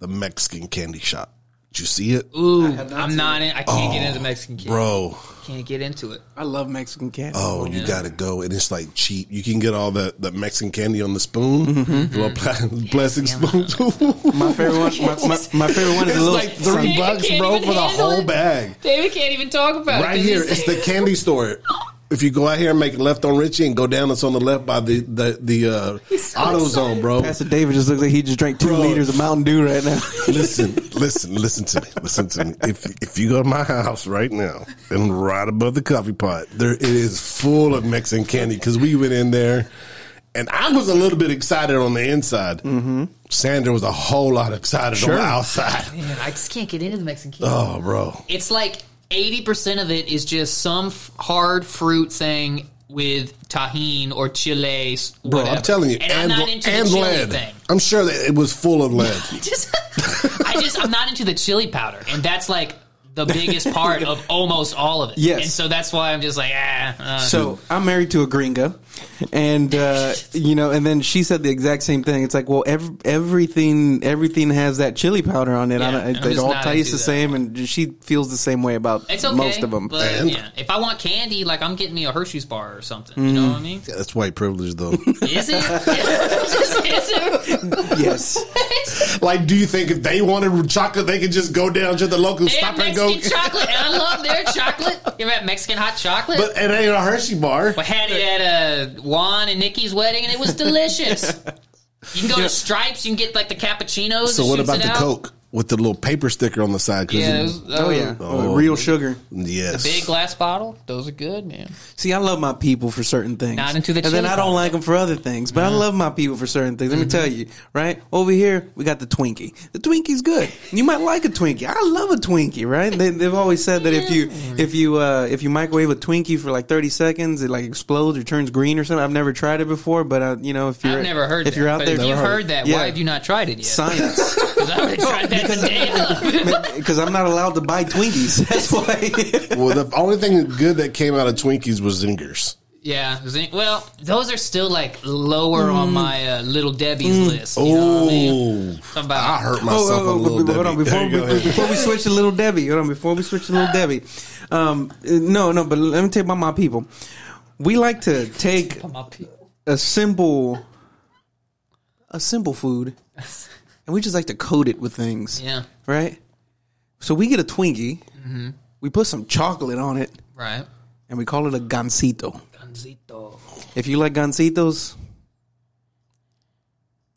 the Mexican candy shop. Did you see it, Ooh, I'm not in. I can't get into Mexican candy. bro? Can't get into it. I love Mexican candy. Oh, you gotta go, and it's like cheap. You can get all the, that Mexican candy on the spoon, Mm-hmm. little pla- plastic yeah. spoon. My favorite one. My, my, my favorite one is It's a little. like three David bucks, can't bro, even for the handle whole it. bag. David can't even talk about it. Right here, he's- it's the candy store. If you go out here and make a left on Richie and go down, it's on the left by the the the uh, auto zone, bro. Pastor David just looks like he just drank two Bro. liters of Mountain Dew right now. listen, listen, listen to me. Listen to me. If if you go to my house right now and right above the coffee pot, there it is full of Mexican candy because we went in there. And I was a little bit excited on the inside. Mm-hmm. Sandra was a whole lot excited on the outside. Man, I just can't get into the Mexican candy. Oh, bro. It's like 80% of it is just some f- hard fruit thing with Tajín or chile. Bro, whatever. I'm telling you, and, and, I'm not into and the lead. thing. I'm sure that it was full of lead. Just, I just, I'm not into the chili powder, and that's like the biggest part of almost all of it. Yes. and so that's why I'm just like, ah. Uh, So I'm married to a gringa, and uh, you know, and then she said the exact same thing. It's like, well, ev- everything, everything has that chili powder on it. I Yeah, don't, it, it all not tastes into the that. same, and she feels the same way about it's okay, most of them. But And- yeah, if I want candy, like I'm getting me a Hershey's bar or something. You know what I mean? Yeah, that's white privilege, though. Is it? Is it? yes, like, do you think if they wanted chocolate, they could just go down to the local They have stop and go? Mexican chocolate, and I love their chocolate. You ever had Mexican hot chocolate? But it ain't a Hershey bar. I had it at Juan and Nikki's wedding, and it was delicious. You can go to Stripes. You can get like the cappuccinos. So what about the out. Coke with the little paper sticker on the side? 'Cause Yeah, it- it was, oh yeah, Oh. real sugar. yes. Big glass bottle. Those are good, man. See, I love my people for certain things. Not into the and then I don't powder. like them for other things. But I love my people for certain things. Let me tell you, right over here we got the Twinkie. The Twinkie's good. You might like a Twinkie. I love a Twinkie. Right? They, they've always said that if you if you uh, if you microwave a Twinkie for like thirty seconds, it like explodes or turns green or something. I've never tried it before, but uh, you know if you're I've never heard. if that, you're out but there, if you've Never heard that, Yeah. why have you not tried it yet? science. Because I would have tried that today. Because I'm not allowed to buy Twinkies. That's why. well, the only thing good that came out of Twinkies was Zingers. yeah. Zing- Well, those are still like lower Mm. on my uh, little Debbie's list. You know what I mean? Oh, Something about- I hurt myself Oh, oh, a little but- but hold on, before, we, before we switch to Little Debbie, hold on, before we switch to Little Debbie, um, no, no, but let me tell you about my people. We like to take a simple, a simple food, and we just like to coat it with things, Yeah. right? So we get a Twinkie, mm-hmm. we put some chocolate on it, Right. and we call it a gansito. Gansito. If you like gansitos,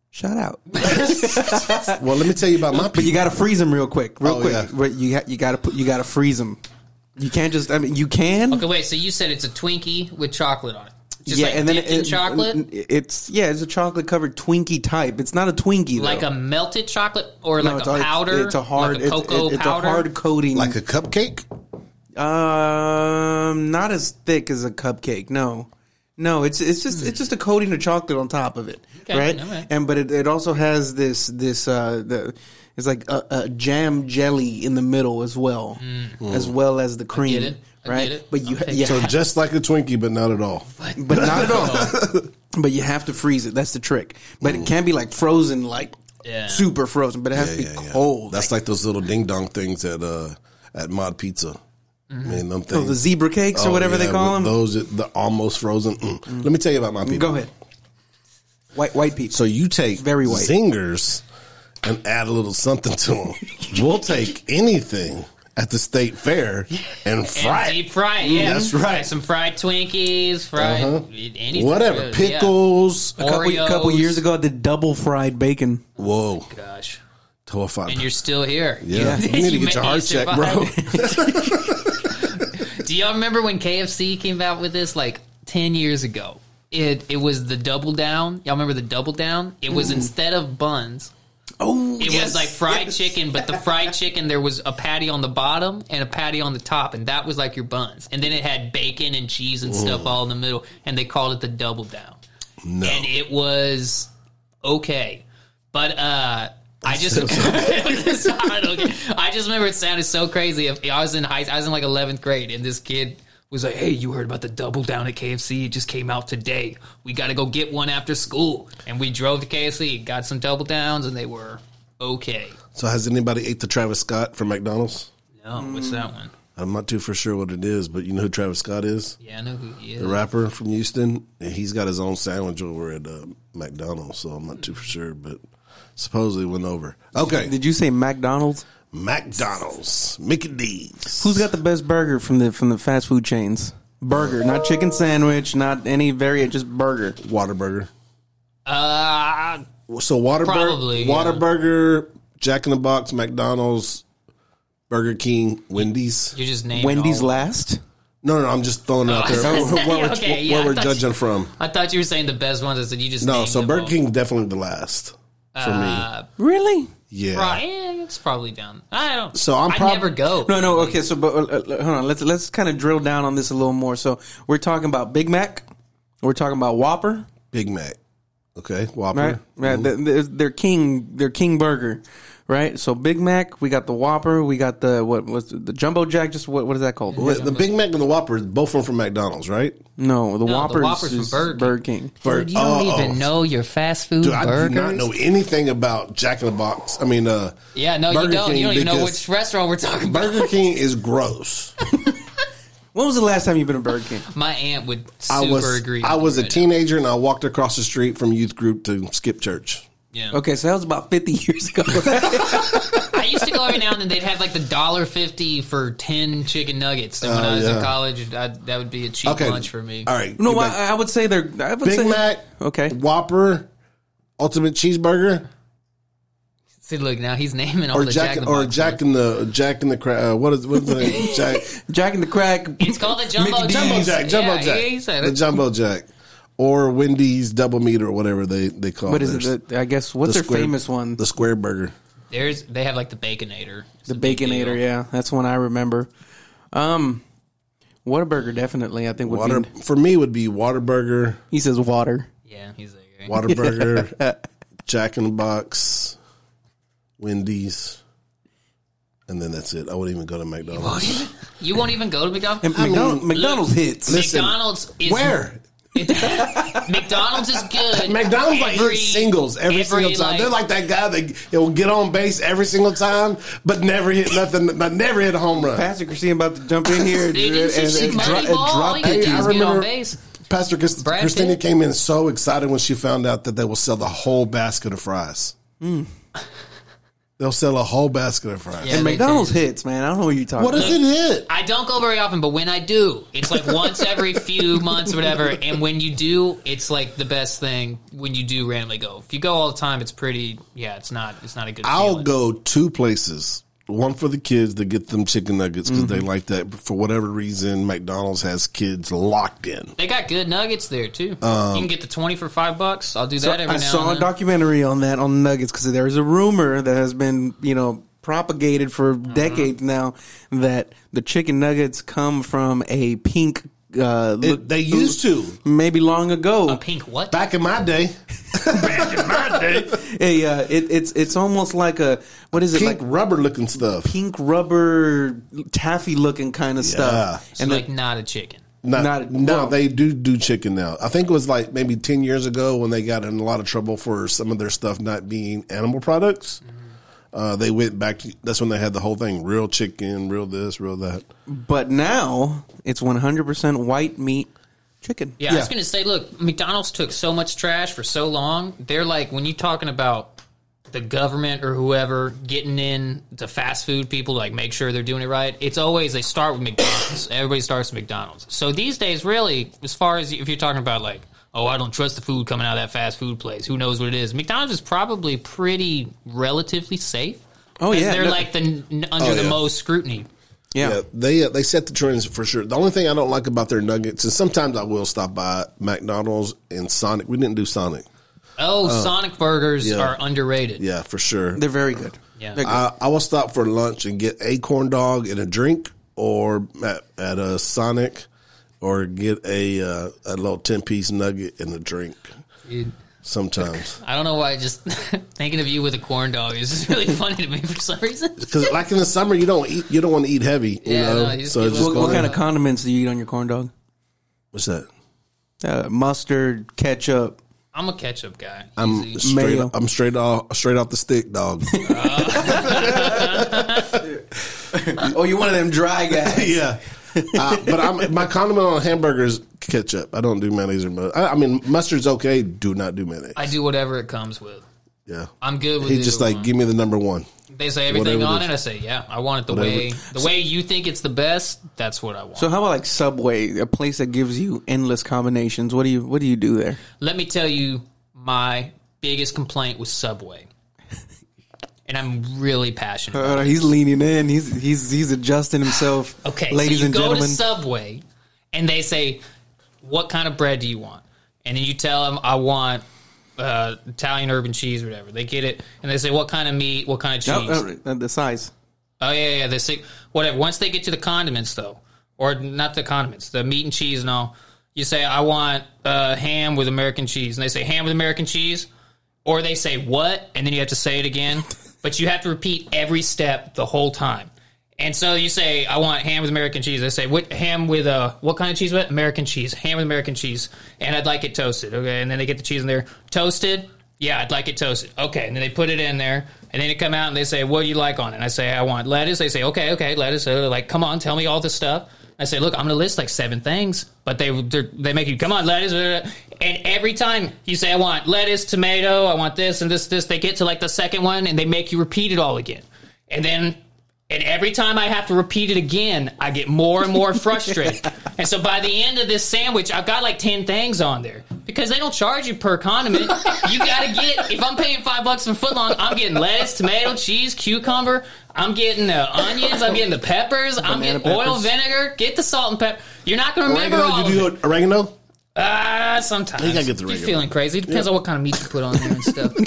shout out. well, let me tell you about my But you got to freeze them real quick, real Oh, quick. yeah. But you ha- you got to put you got to freeze them. You can't just. I mean, you can. Okay, wait. So you said it's a Twinkie with chocolate on it. Just yeah, like and then dipped it, in chocolate, It's yeah, it's a chocolate covered Twinkie type. It's not a Twinkie though. like a melted chocolate or No, like it's a a- powder. It's a hard. like a it's- cocoa it's, powder. a hard coating. like a cupcake. um, not as thick as a cupcake. No, no. It's it's just it's just a coating of chocolate on top of it, Okay, right? all right. And but it, it also has this this uh the. It's like a, a jam jelly in the middle as well, as well as the cream, Mm. it. I right? get it. But you, I'll you. So ha- just like a Twinkie, but not at all. but not at all. but you have to freeze it. That's the trick. But it can't be like frozen, like Yeah. super frozen. But it has Yeah, to be yeah. cold. That's like those little ding dong things at uh at Mod Pizza. Man, them things. oh, the zebra cakes or Oh, whatever they call them. Those are the almost frozen. Mm. Let me tell you about my people. Go ahead. White white pizza. So you take Very white. zingers and add a little something to them. we'll take anything at the state fair and And fry it. deep fry, it, yeah. That's right. Some fried Twinkies, fried Uh-huh. anything. Whatever. good, yeah. Pickles. a couple, Oreos. couple years ago, I did double fried bacon. Whoa. Gosh, Horrified. and you're still here. yeah. You need to get your heart you checked, bro. Do y'all remember when KFC came out with this like ten years ago? It it was the double down. Y'all remember the double down? It was instead of buns. Oh, It was like fried chicken, but the fried chicken there was a patty on the bottom and a patty on the top, and that was like your buns. And then it had bacon and cheese and stuff all in the middle, and they called it the double down. No. And it was okay, but uh, I just, I, don't get- I just remember it sounded so crazy. If I was in high, I was in like eleventh grade, and this kid was like, "Hey, you heard about the double down at KFC? It just came out today. We got to go get one after school." And we drove to KFC, got some double downs, and they were okay. So has anybody ate the Travis Scott from McDonald's? No, what's that one? I'm not too for sure what it is, but you know who Travis Scott is? Yeah, I know who he is. The rapper from Houston. And he's got his own sandwich over at uh, McDonald's, so I'm not too for sure, but supposedly went over. Okay, Did you say McDonald's? McDonald's, Mickey D's. Who's got the best burger from the from the fast food chains? Burger, not chicken sandwich, not any variant, just burger. Waterburger? Uh, So Waterburger, Probably, yeah. Waterburger, Jack in the Box, McDonald's, Burger King, Wendy's. you just named Wendy's all. last. No, no, no, I'm just throwing it out there. Oh, Where, where we're, okay, yeah, where I we're thought judging you- from. I thought you were saying the best ones. I said you just No, named so them Burger all. King definitely the last for Uh, Really? Me. Yeah. Right, yeah, it's probably down. I don't. So I'm I never go. No, no. Okay, so but uh, uh, hold on. Let's let's kind of drill down on this a little more. So we're talking about Big Mac. We're talking about Whopper, Big Mac. Okay, Whopper. right? Right. Th- th- They're king. They're king burger, right? So Big Mac. We got the Whopper. We got the what was the Jumbo Jack? Just what what is that called? Wait, the Big Mac and the Whopper, both are from McDonald's, right? No, the the Whopper Whopper's from Burger King. Burger King. Burger- you don't oh, even oh. know your fast food Dude, I burgers. do not know anything about Jack in the Box. I mean, uh, Yeah, no, Burger you don't. King you don't even know which restaurant we're talking about. Burger King is gross. When was the last time you've been to Burger King? My aunt would super I was agree. I was a right teenager and I walked across the street from youth group to skip church. Now. Yeah. Okay, so that was about fifty years ago. I used to go every now and then. They'd have like the dollar fifty for ten chicken nuggets. And when Oh, I was yeah. in college, I, that would be a cheap Okay, lunch for me. All right, no, get I. I would say they're I would Big say, Mac, Okay, Whopper, Ultimate Cheeseburger, See, look now he's naming all or the Jack, Jack, in the or Box Jack ones. in the Jack in the cra- uh, what is what's the name? Jack Jack and the Crack. It's called the Jumbo Mickey Jack. Jumbo Jack, Jumbo yeah, Jack, Yeah, he said the it. Jumbo Jack, or Wendy's Double Meat or whatever they they call. It. What is it? The, I guess what's The their square- famous one? The Square Burger. There's they have like the Baconator. It's The Baconator, yeah, that's one I remember. Um, Whataburger definitely, I think would Water be. for me would be Waterburger, He says water. Yeah, he's there. Waterburger, Jack in the Box, Wendy's, and then that's it. I wouldn't even go to McDonald's. You won't even go to McDonald's. And McDonald's, McDonald's hits. Listen, McDonald's is Where? McDonald's is good. McDonald's like Every- hits singles every, single time. They're like that guy that will get on base every single time, but never hit nothing, but never hit a home run. Pastor Christine about to jump in here and, Dude, it's and- just and money dro- and drop you it. Hey, I is get on remember- Pastor Christ- Christina came in so excited when she found out that they will sell the whole basket of fries. Hmm. They'll sell a whole basket of fries. Yeah, And they McDonald's do. hits, man. I don't know what you're talking What about. does it hit? I don't go very often, but when I do, it's like once every few months or whatever. And when you do, it's like the best thing when you do randomly go. If you go all the time, it's pretty. Yeah, it's not. It's not a good. I'll feeling. go two places. One for the kids to get them chicken nuggets because they like that. But for whatever reason, McDonald's has kids locked in. They got good nuggets there too. you can get the twenty for five bucks. I'll do So that every I now saw a then. documentary on that on Nuggets because there is a rumor that has been you know propagated for Uh-huh. decades now that the chicken nuggets come from a pink. Uh, It- they used to maybe long ago. a pink what? back in my day. a uh, it, it's it's almost like a what is it Pink like rubber looking stuff. pink rubber taffy looking kind of stuff. So And like the- not a chicken. Not, Not- no, well- they do do chicken now. I think it was like maybe ten years ago when they got in a lot of trouble for some of their stuff not being animal products. Uh, they went back. To, that's when they had the whole thing: real chicken, real this, real that. but now it's 100% white meat chicken. Yeah, I was gonna say, look, McDonald's took so much trash for so long. They're like when you're talking about the government or whoever getting in to fast food people like make sure they're doing it right. It's always they start with McDonald's. Everybody starts with McDonald's. So these days, really, as far as if you're talking about like, oh, I don't trust the food coming out of that fast food place. Who knows what it is? McDonald's is probably pretty relatively safe. Oh yeah, they're no- like the under Oh, the yeah. most scrutiny. Yeah. Yeah, they uh, they set the trends for sure. The only thing I don't like about their nuggets and sometimes I will stop by McDonald's and Sonic. We didn't do Sonic. Oh, Sonic burgers yeah. are underrated. Yeah, for sure. They're very good. Yeah. Good. I, I will stop for lunch and get a corn dog and a drink, or at, at a Sonic, or get a uh, a little ten piece nugget and a drink. Dude. sometimes. I don't know why. Just thinking of you with a corn dog is just really funny to me for some reason. Because like in the summer, you don't eat. You don't want to eat heavy. You Yeah, know. no, you just so get it's a just What, what going- kind of condiments do you eat on your corn dog? What's that? Uh, mustard, ketchup. I'm a ketchup guy. I'm straight. Mayo. I'm straight off. Straight off the stick, dog. Oh, you're one of them dry guys. yeah. Uh, but I'm my condiment on hamburgers ketchup. I don't do mayonnaise or mustard. I, I mean mustard's okay. Do not do mayonnaise. I do whatever it comes with. yeah. I'm good with He's just like, one. give me the number one. They say everything whatever on it it. is. I say, yeah, I want it the Whatever. way the way you think it's the best. That's what I want. So how about like Subway, a place that gives you endless combinations? What do you What do you do there? Let me tell you my biggest complaint with Subway, and I'm really passionate. about Uh, he's leaning in. He's he's he's adjusting himself. Okay, ladies so you and go gentlemen. Subway, and they say, "What kind of bread do you want?" And then you tell them, "I want uh, Italian urban cheese, or whatever." They get it, and they say, "What kind of meat? What kind of cheese?" No, uh, the size. Oh yeah, yeah. They say whatever. Once they get to the condiments, though, or not the condiments, the meat and cheese and all, you say, "I want uh, ham with American cheese," and they say, "Ham with American cheese," or they say, "What?" and then you have to say it again, but you have to repeat every step the whole time. And so you say, "I want ham with American cheese." I say, "What ham with uh, what kind of cheese? What American cheese? Ham with American cheese, and I'd like it toasted." Okay, and then they get the cheese in there, toasted. Yeah, I'd like it toasted. Okay, and then they put it in there, and then they come out and they say, "What do you like on it?" And I say, "I want lettuce." They say, "Okay, okay, lettuce." So they're like, "Come on, tell me all this stuff." I say, "Look, I'm going to list like seven things," but they they make you come on lettuce, and every time you say, "I want lettuce, tomato, I want this and this, this," they get to like the second one, and they make you repeat it all again, and then and every time I have to repeat it again, I get more and more frustrated. and so by the end of this sandwich, I've got like 10 things on there because they don't charge you per condiment. You got to get, if I'm paying five bucks for footlong, I'm getting lettuce, tomato, cheese, cucumber. I'm getting the onions. I'm getting the peppers. I'm Banana getting oil, vinegar. Get the salt and pepper. You're not going to remember all Oregano, of you do oregano? Ah, sometimes. You gotta get the You're feeling crazy. It depends on what kind of meat you put on there and stuff.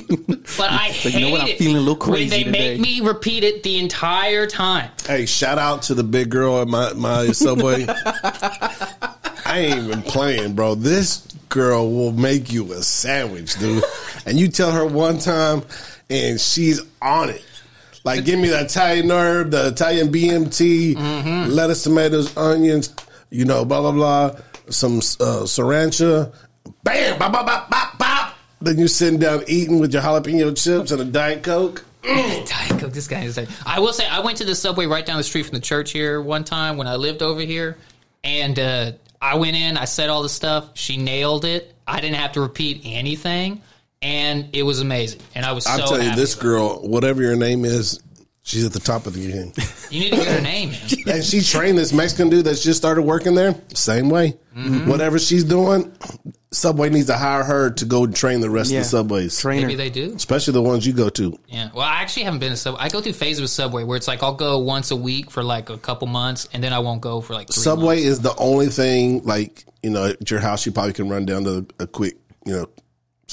But I hate you know what? I'm it feeling a little when crazy they today. make me repeat it the entire time. Hey, shout out to the big girl at my my subway. I ain't even playing, bro. This girl will make you a sandwich, dude. And you tell her one time, and she's on it. Like, give me the Italian herb, the Italian BMT, lettuce, tomatoes, onions, you know, blah blah blah, some uh, sriracha. Bam, bop, bop, bop, bop, bop. Then you're sitting down eating with your jalapeno chips and a diet coke. Diet Coke, this guy is like. I will say, I went to the subway right down the street from the church here one time when I lived over here, and uh, I went in, I said all the stuff. She nailed it. I didn't have to repeat anything, and it was amazing. And I was so I'm telling you, this girl, whatever your name is, she's at the top of the game. You need to get her name. And she trained this Mexican dude that's just started working there. Same way. Mm-hmm. Whatever she's doing, Subway needs to hire her to go train the rest Yeah. of the subways, Trainer. Maybe they do. especially the ones you go to. Yeah. Well, I actually haven't been to Subway. I go through phases with Subway where it's like I'll go once a week for like a couple months, and then I won't go for like three Subway months. is the only thing like you know at your house you probably can run down to a quick you know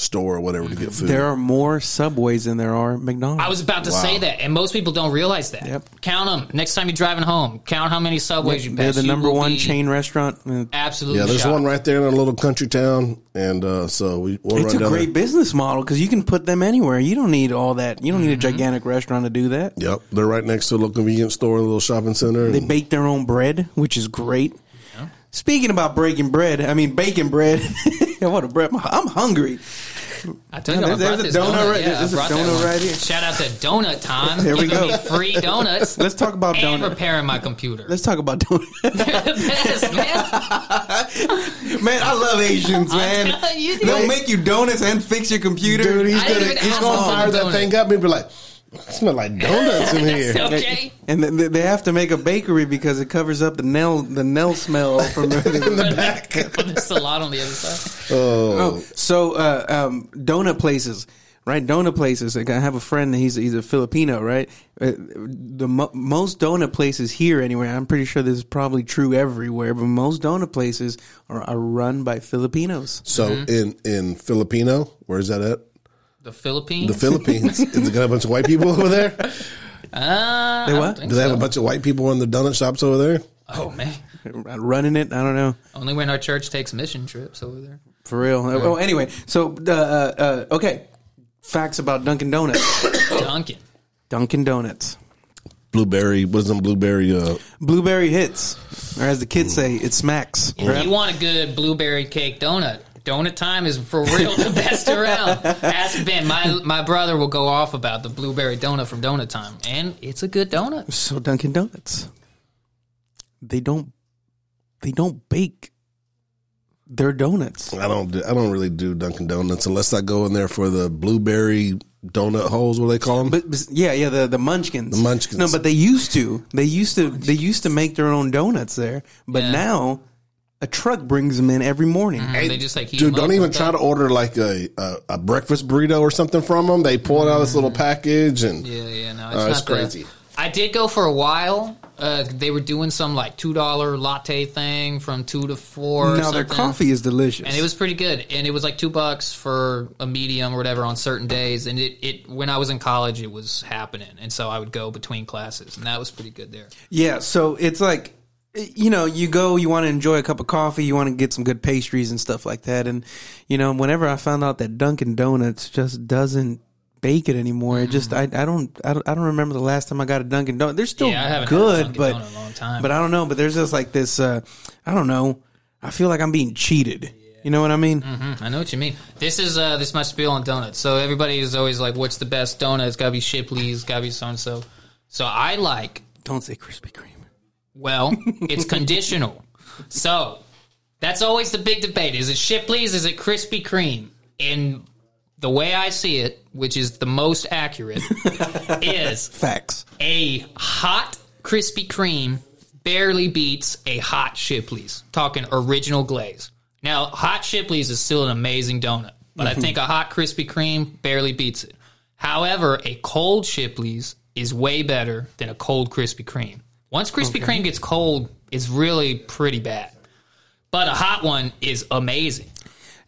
store or whatever to get food. There are more Subways than there are McDonald's. I was about to Wow. say that, and most people don't realize that. Yep. Count them. Next time you're driving home, count how many Subways you pass. They're the You number will one be chain restaurant. Uh, Absolutely. yeah, there's shocked. one right there in a little country town, and uh, so we we'll It's run a down great there. business model because you can put them anywhere. You don't need all that. You don't need a Mm-hmm. gigantic restaurant to do that. Yep, they're right next to a little convenience store, a little shopping center. They and- bake their own bread, which is great. Speaking about breaking bread, I mean baking bread. what a bread! I'm hungry. I told you, There's- I brought there's this a donut right- Yeah, there's I a brought that donut right here. Shout out to Donut Time. There we go. Me free donuts. Let's talk about and donut. repairing my computer. Let's talk about donut. They're the best, man. man, I love Asians, man. you, They'll dude. make you donuts and fix your computer. Dude, he's I didn't gonna even he's ask gonna for fire that donut. thing up and be like, "It smell like donuts in here." okay. And then they- they have to make a bakery because it covers up the nail the nail smell from in the. the back. But there's a lot on the other side. Oh, so uh, um, donut places, right? Donut places. Like I have a friend. He's he's a Filipino, right? Uh, the mo- most donut places here, anyway. I'm pretty sure this is probably true everywhere, but most donut places are, are run by Filipinos. so in in Filipino, where's that at? The Philippines. The Philippines. Is it got a bunch of white people over there? Uh, They I what? don't think Do they have so. a bunch of white people in the donut shops over there? Oh man. Running it, I don't know. Only when our church takes mission trips over there. For real. Oh, anyway, so uh, uh, uh, okay, facts about Dunkin' Donuts. Dunkin'. Dunkin' Donuts, Blueberry, what is them blueberry? Uh, blueberry hits, or as the kids say, it smacks. If you want a good blueberry cake donut, donut time is for real the best around. Ask Ben. My my brother will go off about the blueberry donut from Donut Time, and it's a good donut. So Dunkin' Donuts, they don't, they don't bake their donuts. I don't. Do, I don't really do Dunkin' Donuts unless I go in there for the blueberry donut holes. What do they call them? But, but yeah, yeah, the the Munchkins. The Munchkins. No, but they used to. They used to. They used to make their own donuts there. But Yeah. now, a truck brings them in every morning. they just like heat Dude, 'em don't up even like try that. to order like a, a a breakfast burrito or something from them. They pull it out of this little package and Yeah, yeah, no, it's, Oh, not it's the- crazy. I did go for a while. Uh, they were doing some like two dollar latte thing from two to four. or Now their something. coffee is delicious. and it was pretty good. And it was like two bucks for a medium or whatever on certain days. And it, it when I was in college, it was happening, and so I would go between classes, and that was pretty good there. Yeah, so it's like you know, you go, you want to enjoy a cup of coffee, you want to get some good pastries and stuff like that. And you know, whenever I found out that Dunkin' Donuts just doesn't bake it anymore, it just I, I don't I don't I don't remember the last time I got a Dunkin' Donut. They're still Yeah, I haven't had a good, but Donut in a long time. but I don't know. But there's just like this. Uh, I don't know. I feel like I'm being cheated. You know what I mean? I know what you mean. This is uh, this is my spiel on donuts. So everybody is always like, "What's the best donut?" It's got to be Shipley's, got to be so and so. So I like Don't say Krispy Kreme. Well, it's conditional. So that's always the big debate. Is it Shipley's? Is it Krispy Kreme? And the way I see it, which is the most accurate, is Facts. a hot Krispy Kreme barely beats a hot Shipley's. Talking original glaze. Now, hot Shipley's is still an amazing donut, but I think a hot Krispy Kreme barely beats it. However, a cold Shipley's is way better than a cold Krispy Kreme. Once Krispy Kreme gets cold, it's really pretty bad. But a hot one is amazing.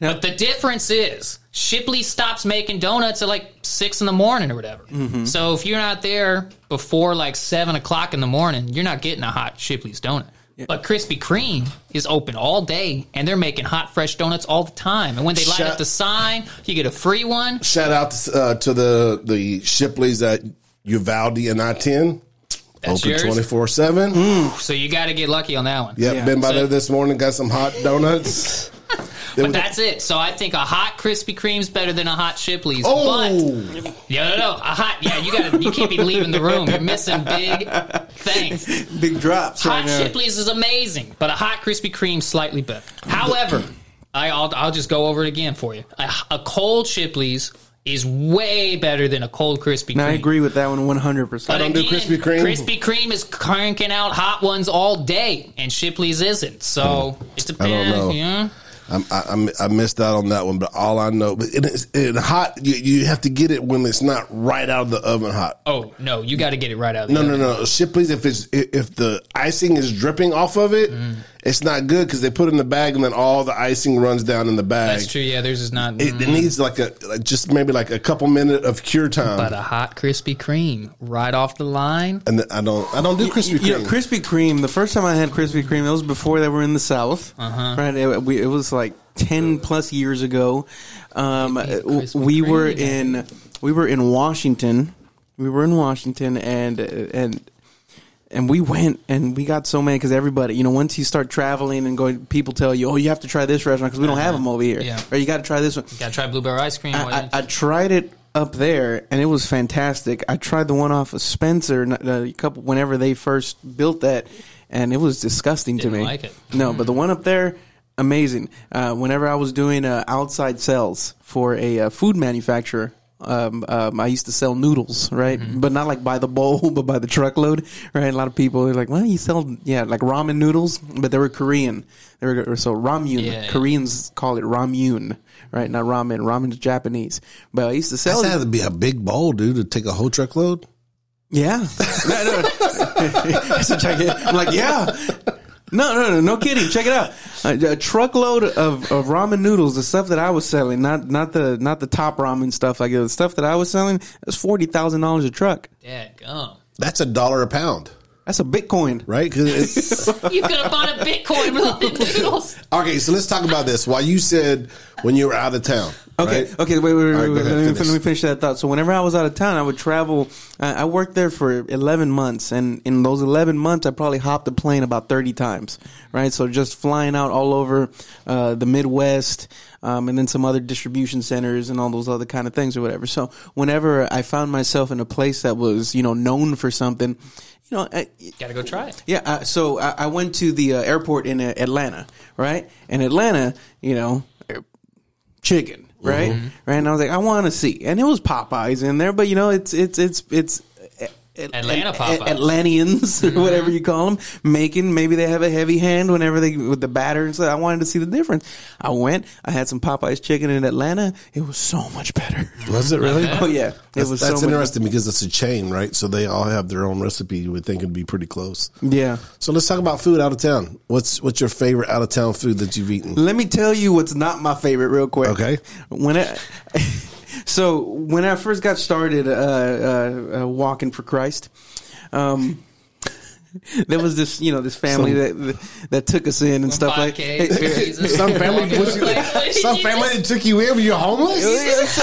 but the difference is Shipley stops making donuts at like six in the morning or whatever. So if you're not there before like seven o'clock in the morning, you're not getting a hot Shipley's donut. But Krispy Kreme is open all day, and they're making hot, fresh donuts all the time. And when they light Shut- up the sign, you get a free one. shout out to, uh, to the the Shipley's at Uvalde and I ten. That's Open twenty four seven. So you got to get lucky on that one. Yep, Yeah. been by So- there this morning. Got some hot donuts. But that's it. So I think a hot Krispy Kreme's better than a hot Shipley's. oh, But Yeah, no, no, a hot. Yeah, you got to You can't be leaving the room. You're missing big things. Big drops right Hot now. Shipley's is amazing, but a hot Krispy Kreme slightly better. However, I, I'll I'll just go over it again for you. A, a cold Shipley's is way better than a cold Krispy Kreme. I agree with that one 100%. But don't do again, Krispy Kreme. Krispy Kreme is cranking out hot ones all day, and Shipley's isn't. So it Hmm. I don't know. Yeah. I'm, I, I'm, I missed out on that one, but all I know, but it is it hot. You, you have to get it when it's not right out of the oven hot. Oh no, you got to get it right out. Of the No, no, oven. no. Shipley's if it's if the icing is dripping off of it, Mm. It's not good because they put it in the bag and then all the icing runs down in the bag. That's true. Yeah, theirs is not. It, it needs like a like just maybe like a couple minute of cure time. but a hot Krispy Kreme right off the line. and then I don't I don't do Krispy Kreme. You know, Krispy Kreme. The first time I had Krispy Kreme, that was before they were in the South. Uh-huh. Right, it, we, it was like ten plus years ago. Um, we were Kreme. in we were in Washington. We were in Washington, and and and we went and we got so many because everybody, you know, once you start traveling and going, people tell you, oh, you have to try this restaurant because we don't have them over here, Uh-huh. Yeah. or you got to try this one. Got to try blueberry ice cream. I, I, I tried it up there and it was fantastic. I tried the one off of Spencer n- a couple whenever they first built that, and it was disgusting to Didn't me. like it. No, but the one up there, amazing. Uh, whenever I was doing uh, outside sales for a uh, food manufacturer. Um, um, I used to sell noodles, right? Mm-hmm. But not like by the bowl, but by the truckload, right? A lot of people are like, "Well, you sell, yeah, like ramen noodles," but they were Korean. They were so ramyun. Yeah, yeah. Koreans call it ramyun, right? Not ramen. Ramen is Japanese. But I used to sell. That had to be a big bowl, dude, to take a whole truckload. Yeah. No, no. So check it. I'm like, yeah. No, no, no, no kidding. Check it out. A, a truckload of, of ramen noodles, the stuff that I was selling, not not the not the top ramen stuff, like the stuff that I was selling, it was forty thousand dollars a truck. Dad gum. That's a dollar a pound. That's a Bitcoin. right? 'Cause it's, You could have bought a Bitcoin with all the noodles. okay, so let's talk about this. Why you said when you were out of town? Okay, right? okay, wait, wait, wait, All right, wait, ahead, let, me, finish. let me finish that thought. So whenever I was out of town, I would travel. I, I worked there for eleven months, and in those eleven months, I probably hopped the plane about thirty times. Right, so just flying out all over uh, the Midwest, um, and then some other distribution centers and all those other kind of things or whatever. So whenever I found myself in a place that was you know known for something, you know, I, Gotta go try it. yeah, uh, so I, I went to the uh, airport in uh, Atlanta, right? And Atlanta, you know, er, chicken, right? Right? And I was like, I want to see, and it was Popeyes in there, but you know, it's it's it's it's. Atlanta At- Popeyes. Atlanteans, or mm-hmm. whatever you call them, making. Maybe they have a heavy hand whenever they with the batter and stuff. I wanted to see the difference. I went. I had some Popeyes chicken in Atlanta. It was so much better. Was it really? Oh yeah, it That's, was that's so much interesting because it's a chain, right? So they all have their own recipe. You would think it'd be pretty close. Yeah. So let's talk about food out of town. What's what's your favorite out of town food that you've eaten? Let me tell you what's not my favorite, real quick. Okay. When I, so when I first got started uh, uh, uh, walking for Christ, um, there was this you know this family that that took us in and stuff like. 5K, Jesus. Some family, some family that took you in when you're homeless.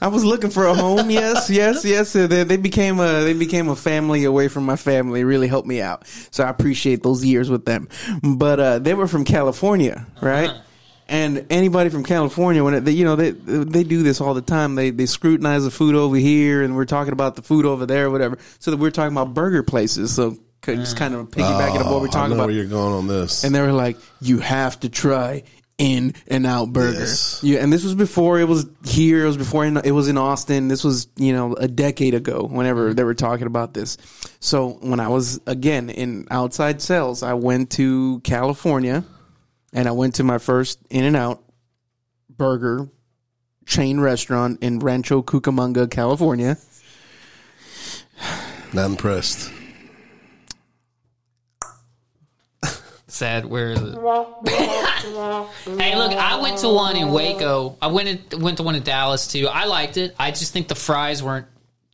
I was looking for a home. Yes, yes, yes. They, they became a they became a family away from my family. It really helped me out. So I appreciate those years with them. But uh, they were from California, right? And anybody from California, when it, they, you know they they do this all the time. They they scrutinize the food over here, and we're talking about the food over there, whatever. So that we're talking about burger places. So just kind of piggybacking up what we're Oh, I talking know about. where you're going on this. And they were like, "You have to try In and Out Burger." Yes. Yeah, and this was before it was here. It was before in, it was in Austin. This was you know a decade ago. Whenever they were talking about this, so when I was again in outside sales, I went to California, and I went to my first In and Out Burger chain restaurant in Rancho Cucamonga, California. Not impressed. Sad. Where is it? hey, look, I went to one in Waco. I went in, went to one in Dallas too. I liked it. I just think the fries weren't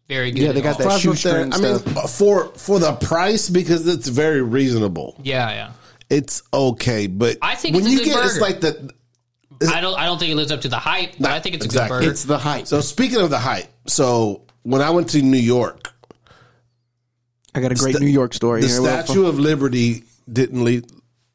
very good. Yeah, they got all. that Fries up shoestring I mean, for for the price because it's very reasonable. Yeah, yeah. It's okay, but I think when it's you good get it's like the I don't. I don't think it lives up to the hype, but I think it's a exactly. good burger. It's the hype. So speaking of the hype, so when I went to New York, I got a great sta- New York story. the here. Statue of Liberty didn't li-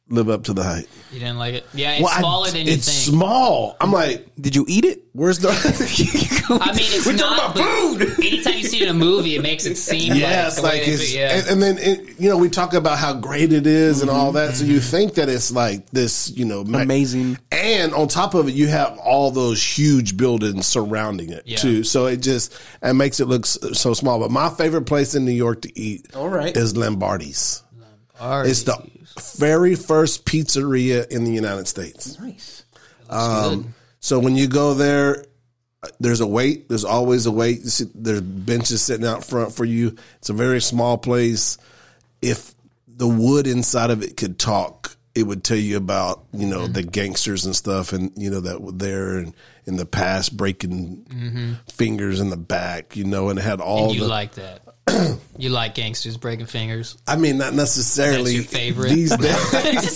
live up to the hype. you didn't like it? Yeah, it's Well, I- smaller than you it's think. small. I'm like, Did you eat it? where's the? I mean, it's We're not. talking about food. Anytime you see it in a movie, it makes it seem Yes, like, like, the way it's, do- yeah. and, and then it, you know we talk about how great it is and all that, so Mm-hmm. you think that it's like this, you know, ma- Amazing. And on top of it, you have all those huge buildings surrounding it Yeah. too, so it just it makes it look so small. But my favorite place in New York to eat, All right. is Lombardi's. Alright. It's the very first pizzeria in the United States. Nice. Um, so when you go there, there's a wait. There's always a wait. See, there's benches sitting out front for you. It's a very small place. If the wood inside of it could talk, it would tell you about you know the gangsters and stuff, and you know that were there and in the past breaking fingers in the back. You know, and it had all And you the. like that. you like gangsters breaking fingers. I mean, not necessarily That's your favorite? these days,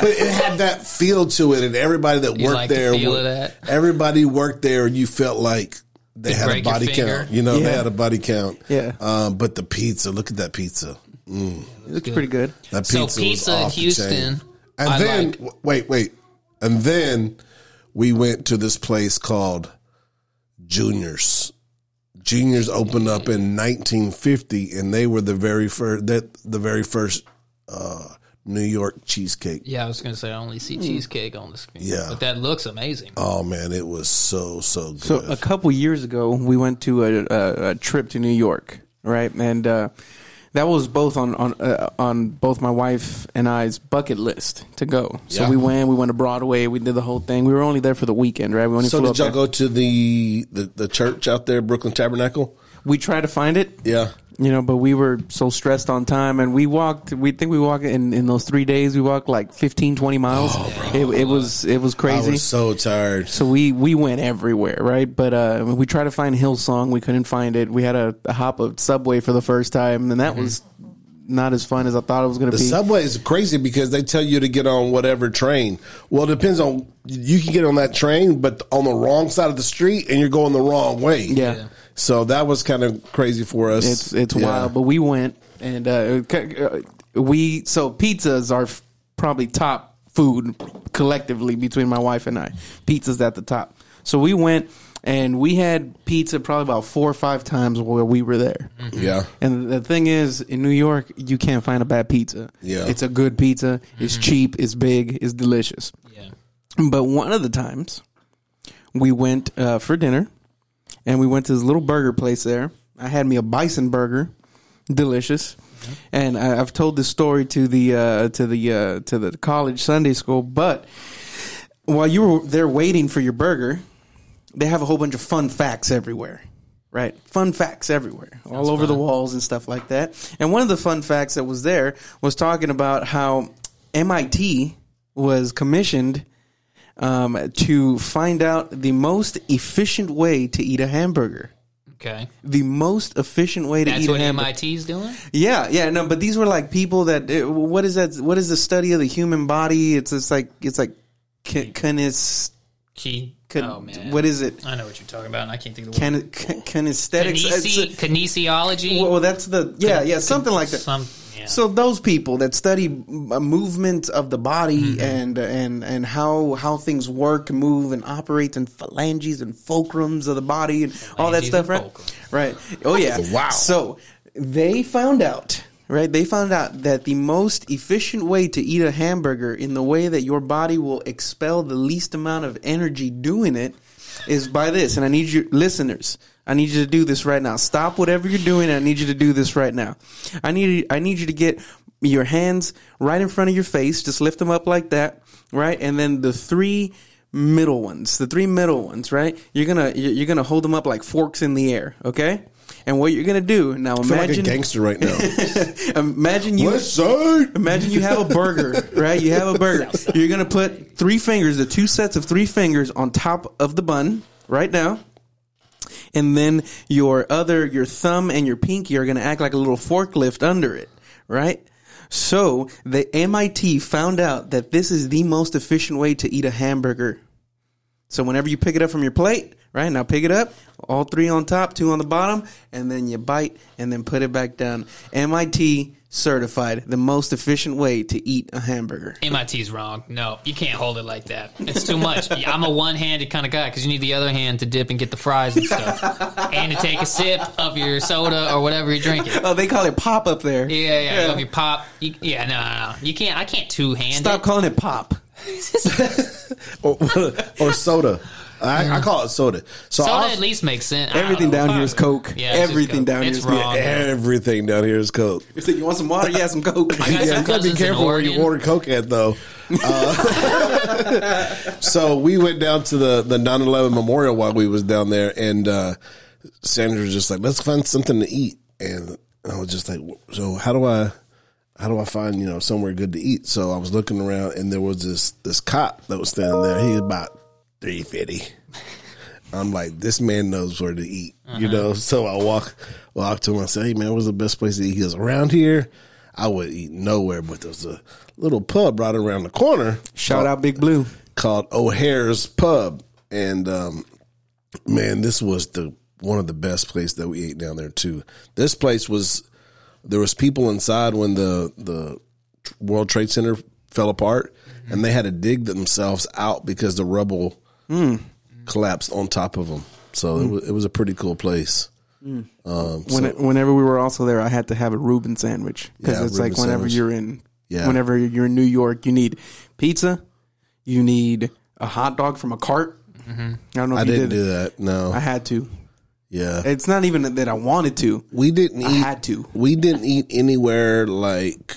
but it had that feel to it, and everybody that You worked like the there, feel wo- of that? everybody worked there, and you felt like they Could had a break body count. You know, they had a body count. Yeah. Um, but the pizza, look at that pizza. It looks pretty good. That So pizza, was pizza in off the Houston. And I then like. w- wait, wait, and then we went to this place called Juniors. Juniors opened up in 1950, and they were the very first that the very first uh, New York cheesecake. Yeah, I was gonna say I only see cheesecake on the screen. Yeah. but that looks amazing. Oh man, it was so so good. So a couple years ago, we went to a, a, a trip to New York, right? And uh, that was both on on uh, on both my wife and I's bucket list to go. So Yeah. we went. We went to Broadway. We did the whole thing. We were only there for the weekend, right? We only So flew did up y'all there. go to the, the the church out there, Brooklyn Tabernacle? We tried to find it, Yeah. You know, but we were so stressed on time, and we walked. We think we walked in in those three days. We walked like 15, 20 miles. it, it was it was I crazy. was so tired. So we we went everywhere, right? But uh, we tried to find Hillsong, we couldn't find it. We had a, a hop of Subway for the first time, and that was not as fun as I thought it was going to The be. subway is crazy because they tell you to get on whatever train. Well, it depends on you can get on that train, but on the wrong side of the street, and you're going the wrong way. Yeah. So that was kind of crazy for us. It's it's Yeah. wild, but we went and uh, uh, we so pizzas are probably top food collectively between my wife and I. Pizza's at the top. So we went and we had pizza probably about four or five times while we were there. Yeah. And the thing is, in New York, you can't find a bad pizza. Yeah. it's a good pizza. It's cheap. It's big. It's delicious. Yeah. But one of the times, we went uh, for dinner, and we went to this little burger place there. I had me a bison burger, delicious, and I, I've told this story to the uh, to the uh, to the college Sunday school. But while you were there waiting for your burger, they have a whole bunch of fun facts everywhere. Right, fun facts everywhere, all over the walls and stuff like that. And one of the fun facts that was there was talking about how MIT was commissioned um, to find out the most efficient way to eat a hamburger. Okay. The most efficient way to That's eat a hamburger. That's what. MIT's doing? Yeah, yeah, no, but these were like people that. What is that? What is the study of the human body? It's it's like it's like ki-. Key. Kin- oh, man. What is it? I know what you're talking about, and I can't think of the word. Kin, kin, kinesthetics. It's a- Kinesi- kinesiology? well, that's the yeah, yeah, something like that. Some, yeah. So those people that study uh, movement of the body Mm-hmm. and and and how how things work, move, and operate, and phalanges and fulcrums of the body and all that stuff, right? fulcrums. Right. Oh yeah. Wow. So they found out, right? They found out that the most efficient way to eat a hamburger in the way that your body will expel the least amount of energy doing it is by this. And I need you listeners, I need you to do this right now. Stop whatever you're doing. I need you to do this right now. I need I need you to get your hands right in front of your face. Just lift them up like that, right? And then the three middle ones, the three middle ones, right? You're gonna you're gonna hold them up like forks in the air, okay? And what you're gonna do now? I feel like a Imagine, gangster right now. imagine you, West side. Imagine you have a burger, right? You have a burger. You're gonna put three fingers, the two sets of three fingers on top of the bun right now. And then your other, your thumb and your pinky are gonna act like a little forklift under it, right? So the MIT found out that this is the most efficient way to eat a hamburger. So whenever you pick it up from your plate, right now pick it up, all three on top, two on the bottom, and then you bite and then put it back down. MIT certified the most efficient way to eat a hamburger. MIT's wrong. No, you can't hold it like that. It's too much. I'm a one-handed kind of guy because you need the other hand to dip and get the fries and stuff, and to take a sip of your soda or whatever you're drinking. Oh, they call it pop up there. Yeah, yeah. If you pop, you, yeah, no, no, no. You can't. I can't two-handed. Stop calling it pop. or, or soda. I, I call it soda. So Soda I'll- at least makes sense. I don't Everything know. down here is Coke. Yeah, it's just Everything Coke. down here It's is wrong. everything down here is Coke. You say you want some water? Yeah, some Coke. I got Yeah, some you gotta be cousins in careful where you Oregon. order Coke at, though. Uh, so we went down to the the 9/11 memorial while we was down there, and uh, Sandra was just like, "Let's find something to eat," and I was just like, "So how do I?" How do I find you know somewhere good to eat? So I was looking around, and there was this this cop that was standing there. He was about three fifty. I'm like, this man knows where to eat, you know. So I walk walk to him. I say, hey man, what's the best place to eat? He goes, around here, I would eat nowhere, but there's a little pub right around the corner. Shout out Big Blue. called O'Hara's Pub, and um, man, this was the one of the best places that we ate down there too. This place was there was people inside when the the World Trade Center fell apart, and they had to dig themselves out because the rubble Mm. collapsed on top of them. So it, mm. was, it was a pretty cool place. Mm. Um, When, so- whenever we were also there, I had to have a Reuben sandwich because Yeah, it's like whenever sandwich. you're in, Yeah. whenever you're in New York, you need pizza, you need a hot dog from a cart. Mm-hmm. I don't know if I you didn't did do that. No, I had to. yeah, It's not even that I wanted to. we didn't. Eat, I had to. We didn't eat anywhere like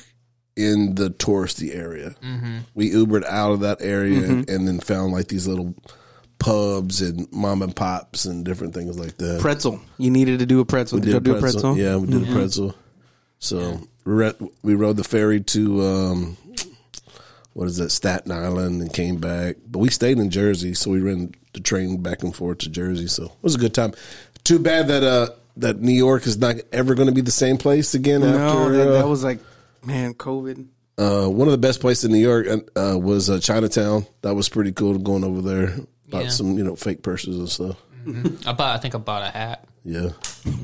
in the touristy area. Mm-hmm. We Ubered out of that area and, and then found like these little pubs and mom and pops and different things like that. Pretzel. You needed to do a pretzel. Did, We you do a pretzel? Yeah, we did a pretzel. So we, re- we rode the ferry to um, what is that Staten Island and came back. But we stayed in Jersey, so we ran the train back and forth to Jersey. So it was a good time. Too bad that uh, that New York is not ever going to be the same place again No, after that, uh, that was like, man, COVID. uh, one of the best places in New York uh, was uh, Chinatown. That was pretty cool going over there. Bought Yeah. some you know fake purses and stuff. Mm-hmm. I bought. I think I bought a hat. Yeah.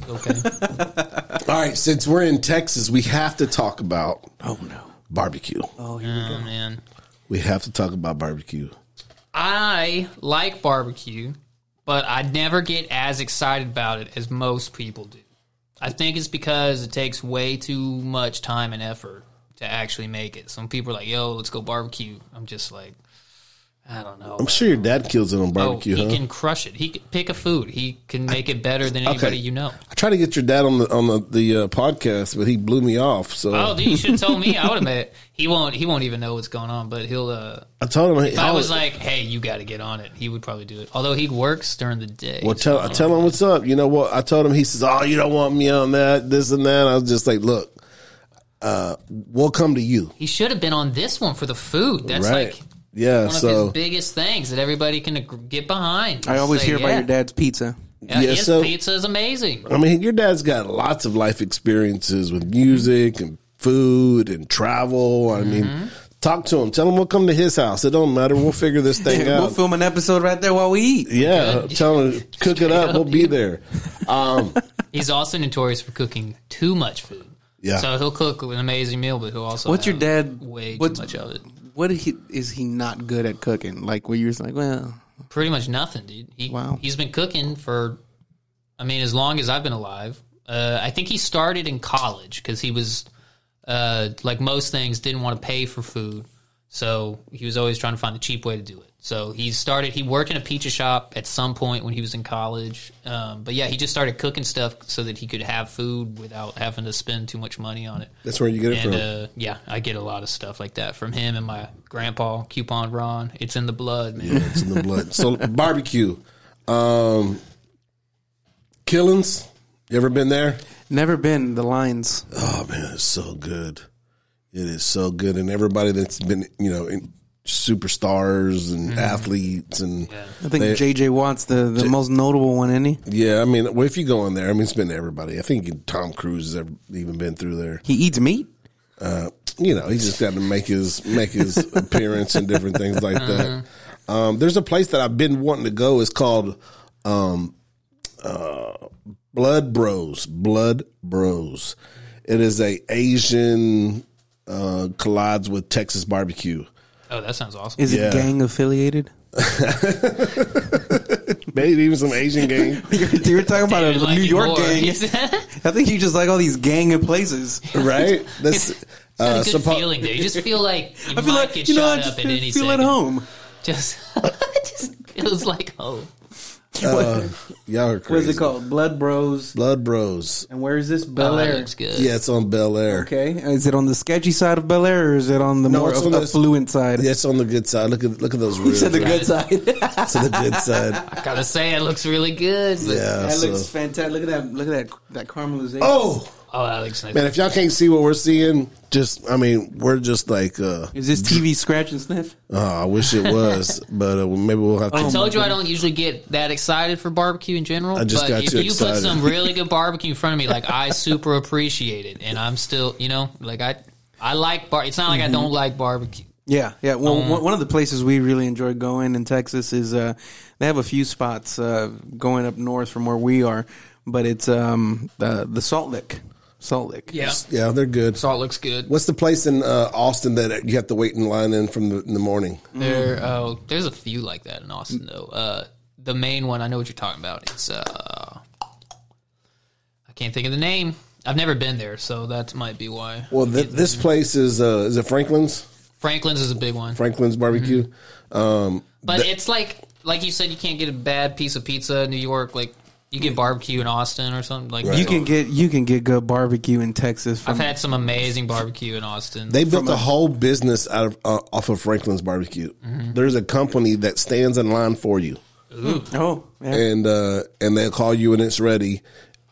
Okay. All right, since we're in Texas, we have to talk about Oh no. barbecue. Oh, here we oh go. man. We have to talk about barbecue. I like barbecue, but I never get as excited about it as most people do. I think it's because it takes way too much time and effort to actually make it. Some people are like, "Yo, let's go barbecue." I'm just like, I don't know. I'm sure your dad kills it on Oh, barbecue, he huh? can crush it. He can pick a food. He can make it better than anybody you know. I tried to get your dad on the on the, the uh, podcast, but he blew me off. So Oh, dude, you should have told me. I would have made it. He won't. He won't even know what's going on. But he'll. uh I told him. If I was like, "Hey, you got to get on it," he would probably do it. Although he works during the day. Well, so tell I don't tell know. him what's up. You know what? I told him. He says, "Oh, you don't want me on that, this and that." I was just like, "Look, uh, we'll come to you." He should have been on this one for the food. That's right? like yeah. one of So his biggest things that everybody can get behind. I always Say, hear about yeah. your dad's pizza. Yeah, Yeah, his so- pizza is amazing. I mean, your dad's got lots of life experiences with music and food and travel. I mean, Mm-hmm. talk to him. Tell him we'll come to his house. It don't matter. We'll figure this thing out. we'll film an episode right there while we eat. yeah, tell him cook it up. We'll be there. Um, He's also notorious for cooking too much food. Yeah. So he'll cook an amazing meal, but he'll also What's your dad- way what's- too much of it. What he, is he not good at cooking? Like where you're like, well, Pretty much nothing, dude. He Wow. he's been cooking for, I mean, as long as I've been alive. Uh, I think he started in college because he was, uh, like most things, didn't want to pay for food, so he was always trying to find the cheap way to do it. So he started. He worked in a pizza shop at some point when he was in college. Um, but yeah, he just started cooking stuff so that he could have food without having to spend too much money on it. that's where you get it And from. uh, yeah, I get a lot of stuff like that from him and my grandpa, Coupon Ron. It's in the blood, man. Yeah, it's in the blood. So barbecue, um, Killen's. You ever been there? never been the lines. Oh man, it's so good. It is so good, and everybody that's been, you know, in superstars and athletes, and I think they- JJ Watt's the, the most notable one, isn't yeah, I mean, well, if you go in there, I mean, it's been everybody. I think Tom Cruise has ever even been through there. He eats meat. you know, he's just got to make his make his appearance and different things like that. Um, there's a place that I've been wanting to go. It's called um, uh, Blood Bros. Blood Bros. It is a Asian uh, collides with Texas barbecue. Oh, that sounds awesome. Is Yeah. it gang affiliated? Maybe even some Asian gang, you were talking about a New York more. gang. I think you just like all these gang of places. right? That's Got uh, a good suppo- feeling there. You just feel like you I feel might like get you know, I shot just up at any feel second. at home. Just, it just feels like home. uh, y'all are crazy. is it called? Blood Bros. Blood Bros. And where is this? Oh, Bel that Air. looks good. Yeah, it's on Bel Air. Okay, is it on the sketchy side of Bellaire, or is it on the No, more it's on the- affluent side? Yeah, it's on the good side. Look at look at those You ribs. said the good side. It's on the good side. I Gotta say, it looks really good. But, Yeah. that so- looks fantastic. Look at that. Look at that. That caramelization. Oh Oh, that looks nice. man, if y'all can't see what we're seeing, just I mean, we're just like, uh, Is this TV scratch and sniff? oh, I wish it was, but uh, maybe we'll have to. I told you I don't usually get that excited for barbecue in general. I just but got if you you excited. put some really good barbecue in front of me, like I super appreciate it, and I'm still, you know, like I, I like bar. It's not like Mm-hmm. I don't like barbecue. Yeah, yeah. Well, Um, one one of the places we really enjoy going in Texas is uh, they have a few spots uh, going up north from where we are, but it's um, the the Salt Lick, Salt Lick. Yeah, yeah, they're good. salt looks good. What's the place in uh, Austin that you have to wait in line in from the, in the morning? There, oh, there's a few like that in Austin though. Uh, the main one, I know what you're talking about. It's uh, I can't think of the name. I've never been there, so that might be why. Well, th- this place is uh, is it Franklin's? Franklin's is a big one, Franklin's barbecue. Mm-hmm. Um, but th- it's like like you said, you can't get a bad piece of pizza in New York. Like you get barbecue in Austin or something. Like You can get you can get good barbecue in Texas. From, I've had some amazing barbecue in Austin. They built a, whole business out of uh, off of Franklin's barbecue. There's a company that stands in line for you, oh, yeah. and uh, and they'll call you when it's ready,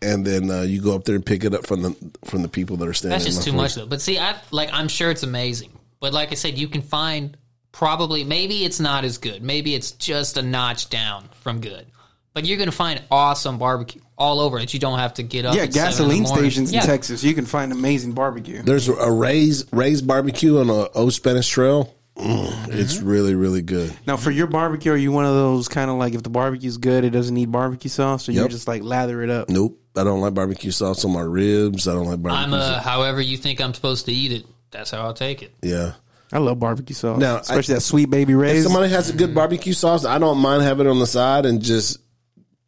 and then uh, you go up there and pick it up from the from the people that are standing. That's just in too line much for though. But see, I like I'm sure it's amazing. But like I said, you can find probably maybe it's not as good. Maybe it's just a notch down from good. Like you're gonna find awesome barbecue all over that you don't have to get up. Yeah, at seven in the gasoline morning. stations Yeah. in Texas, you can find amazing barbecue. There's a Ray's Ray's barbecue on a Old Spanish Trail. Mm, It's really really good. Now, for your barbecue, are you one of those kind of like if the barbecue's good, it doesn't need barbecue sauce, or you just like lather it up? Nope, I don't like barbecue sauce on my ribs. I don't like barbecue. I'm a, sauce. however you think I'm supposed to eat it. That's how I'll take it. yeah. I love barbecue sauce, Now, I- especially that sweet baby If Ray's. somebody has a good barbecue sauce, I don't mind having it on the side and just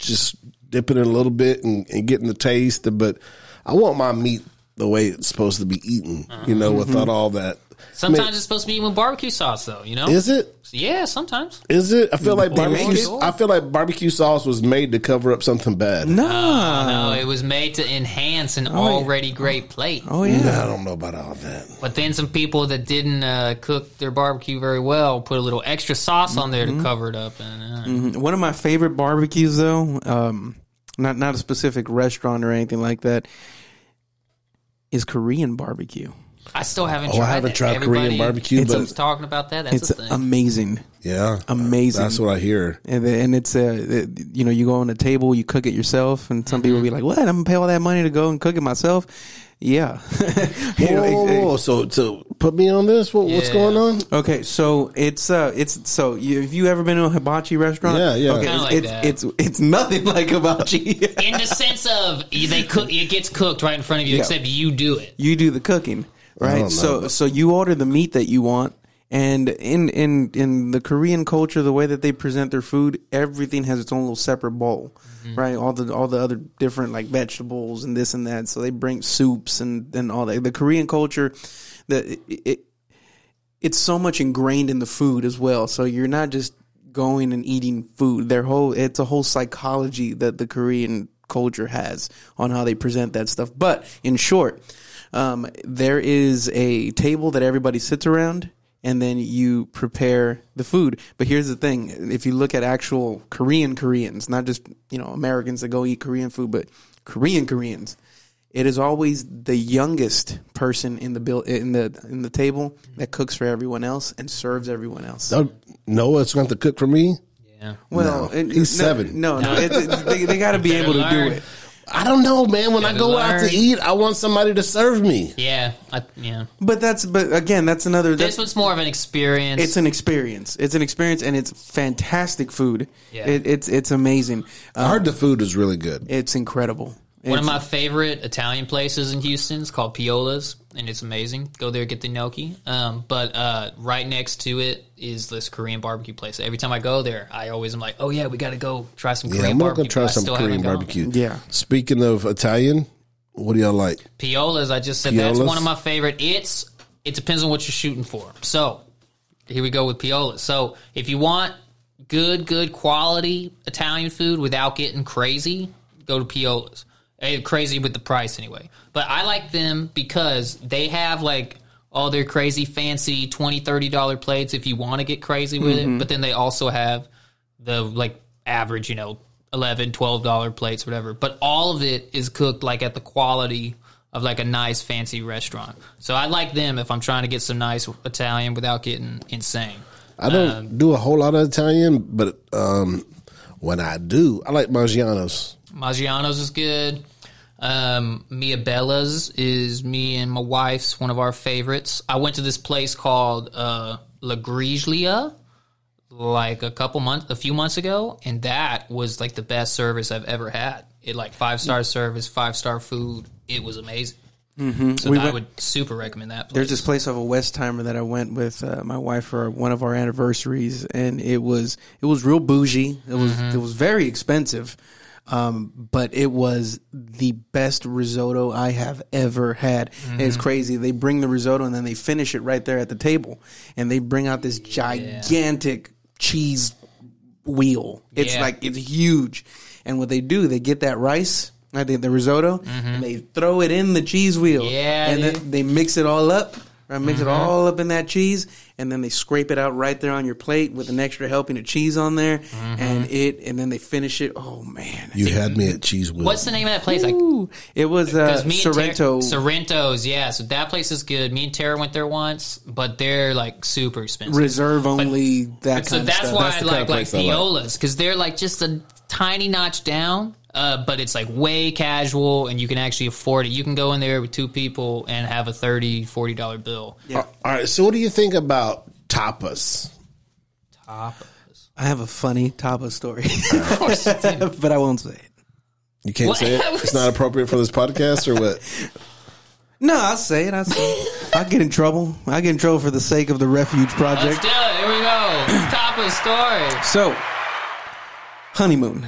just dipping it a little bit and, and getting the taste. But I want my meat the way it's supposed to be eaten. You know, uh-huh. without mm-hmm. all that. Sometimes I mean, it's supposed to be eaten with barbecue sauce, though. You know? is it? Yeah, sometimes. Is it? I feel like barbecue. I feel like barbecue sauce was made to cover up something bad. no, no, it was made to enhance an already great plate. oh yeah, Nah, I don't know about all that. But then some people that didn't uh, cook their barbecue very well put a little extra sauce on there to cover it up. And uh, One of my favorite barbecues, though, um, not not a specific restaurant or anything like that, is Korean barbecue. I still haven't Oh, tried I haven't that. tried Everybody Korean barbecue, keeps but talking about that. That's It's a thing. amazing, yeah, amazing. That's what I hear. and and it's uh, it- you know you go on a table, you cook it yourself, and some people will be like, "What? I'm gonna pay all that money to go and cook it myself." Yeah, You Whoa, whoa, it- it- whoa. So, so put me on this. What, What's going on? Okay, so it's uh, it's so you, have you ever been to a hibachi restaurant? Yeah, yeah. Okay, it's, like it's, that. it's it's nothing like hibachi. in the sense of they cook, it gets cooked right in front of you, Yeah. except you do it. you do the cooking, I don't know. Right? So so you order the meat that you want, and in in in the Korean culture, the way that they present their food, everything has its own little separate bowl, mm-hmm. right? All the all the other different like vegetables and this and that. So they bring soups and and all that. The Korean culture, the it, it it's so much ingrained in the food as well. So you're not just going and eating food. Their whole it's a whole psychology that the Korean culture has on how they present that stuff. But in short, um, there is a table that everybody sits around. And then you prepare the food. But here's the thing: if you look at actual Korean Koreans, not just you know Americans that go eat Korean food, but Korean Koreans, it is always the youngest person in the bill in the in the table that cooks for everyone else and serves everyone else. Noah's going to cook for me. Yeah. Well, No, it- he's no, seven. No, no, it, it- they, they got to be able to learn. do it. I don't know, man. When I Gotta go out to eat, I want somebody to serve me. Yeah. I, yeah. But that's but again, that's another. This That's, one's more of an experience. it's an experience. It's an experience, and it's fantastic food. Yeah. It, it's it's amazing. I Um, heard the food is really good. it's incredible. One of my favorite Italian places in Houston is called Piola's, and it's amazing. Go there, get the gnocchi. Um, but uh, right next to it is this Korean barbecue place. Every time I go there, I always am like, "Oh yeah, we got to go try some Korean Yeah, I'm not barbecue." going to try I some still Korean haven't gone. barbecue. Yeah. Speaking of Italian, what do y'all like? Piola's, I just said that's Piola's? one of my favorite. It's it depends on what you're shooting for. So here we go with Piola's. So if you want good, good quality Italian food without getting crazy, go to Piola's. Eh, Crazy with the price anyway. But I like them because they have like all their crazy fancy 20 $30 plates if you want to get crazy with it. But then they also have the like average, you know, 11 12 dollar plates whatever. But all of it is cooked like at the quality of like a nice fancy restaurant. So I like them if I'm trying to get some nice Italian without getting insane. I don't Um, do a whole lot of Italian, but um, when I do, I like Maggiano's. Maggiano's is good. Um, Mia Bella's is me and my wife's one of our favorites. I went to this place called uh, La Griglia like a couple months, a few months ago, and that was like the best service I've ever had. It like five star service, five star food. It was amazing. Mm-hmm. So We I went- would super recommend that. Place. There's this place off of Westheimer that I went with uh, my wife for one of our anniversaries, and it was it was real bougie. It was Mm-hmm. it was very expensive, um, but it was the best risotto I have ever had. It's Mm-hmm. crazy. They bring the risotto and then they finish it right there at the table, and they bring out this gigantic cheese wheel. It's Yeah. like it's huge, and what they do, they get that rice. I think the risotto, and they throw it in the cheese wheel. Mm-hmm. Yeah, and dude. then they mix it all up. Right, mix Mm-hmm. it all up in that cheese, and then they scrape it out right there on your plate with an extra helping of cheese on there, Mm-hmm. and it, and then they finish it. Oh man, You had me at Cheese Wheel. What's the name of that place? Like Ooh. it was uh, Because me Ter- Sorrento. Sorrento's, yeah. So that place is good. Me and Tara went there once, but they're like super expensive. reserve only that so kind that's of stuff. why That's I like kind of like place I like. Piola's because they're like just a tiny notch down, uh, but it's like way casual, and you can actually afford it. You can go in there with two people and have a $30, 40 dollar bill. Yeah. All right. So, what do you think about tapas? Top. I have a funny Tapa story, but I won't say it. You can't What? say it. It's not appropriate for this podcast, or what? No, I'll say it. I'll say it. I get in trouble. I get in trouble for the sake of the Refuge Let's Project. do it. Here we go. Top of story. So, honeymoon,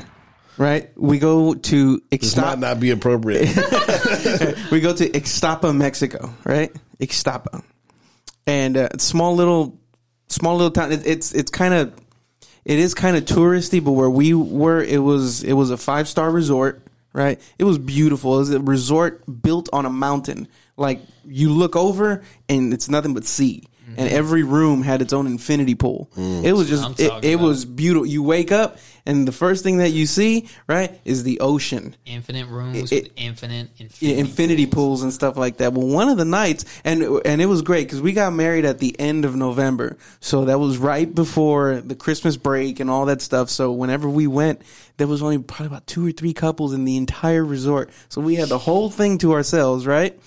right? We go to This might not be appropriate. we go to Ixtapa, Mexico, right? Ixtapa, and uh, small little, small little town. It, it's it's kind of, it is kind of touristy, but where we were, it was it was a five star resort, right? It was beautiful. It was a resort built on a mountain. Like you look over and it's nothing but sea. Mm-hmm. And every room had its own infinity pool. Mm. It was just, it, it was beautiful. You wake up and the first thing that you see, right, is the ocean Infinite rooms It- with infinite, yeah, infinity, infinity pools and stuff like that. Well, one of the nights, and and it was great because we got married at the end of November, so that was right before the Christmas break and all that stuff. So whenever we went, there was only probably about two or three couples in the entire resort, so we had the whole thing to ourselves, right?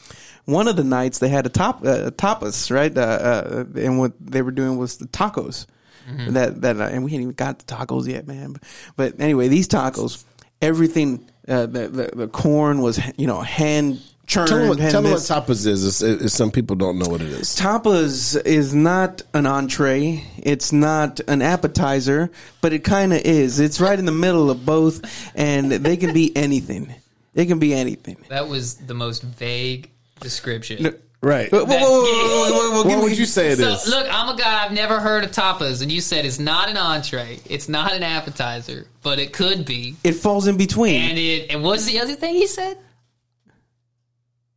One of the nights they had a top uh, tapas, right? Uh, uh, and what they were doing was the tacos. That that uh, and we hadn't even got the tacos yet, man. But, but anyway, these tacos, everything, uh, the, the the corn was you know hand churned. tell me what, hand tell me what tapas is. It's, it's, some people don't know what it is. Tapas is not an entree. It's not an appetizer, but it kind of is. It's right in the middle of both, and they can be anything. They can be anything. That was the most vague description. Right. Whoa, whoa, whoa, whoa, whoa, whoa, whoa, What give would me- you say it So, is? look, I'm a guy. I've never heard of tapas, and you said it's not an entree. It's not an appetizer, but it could be. It falls in between. And it. And what's the other thing he said?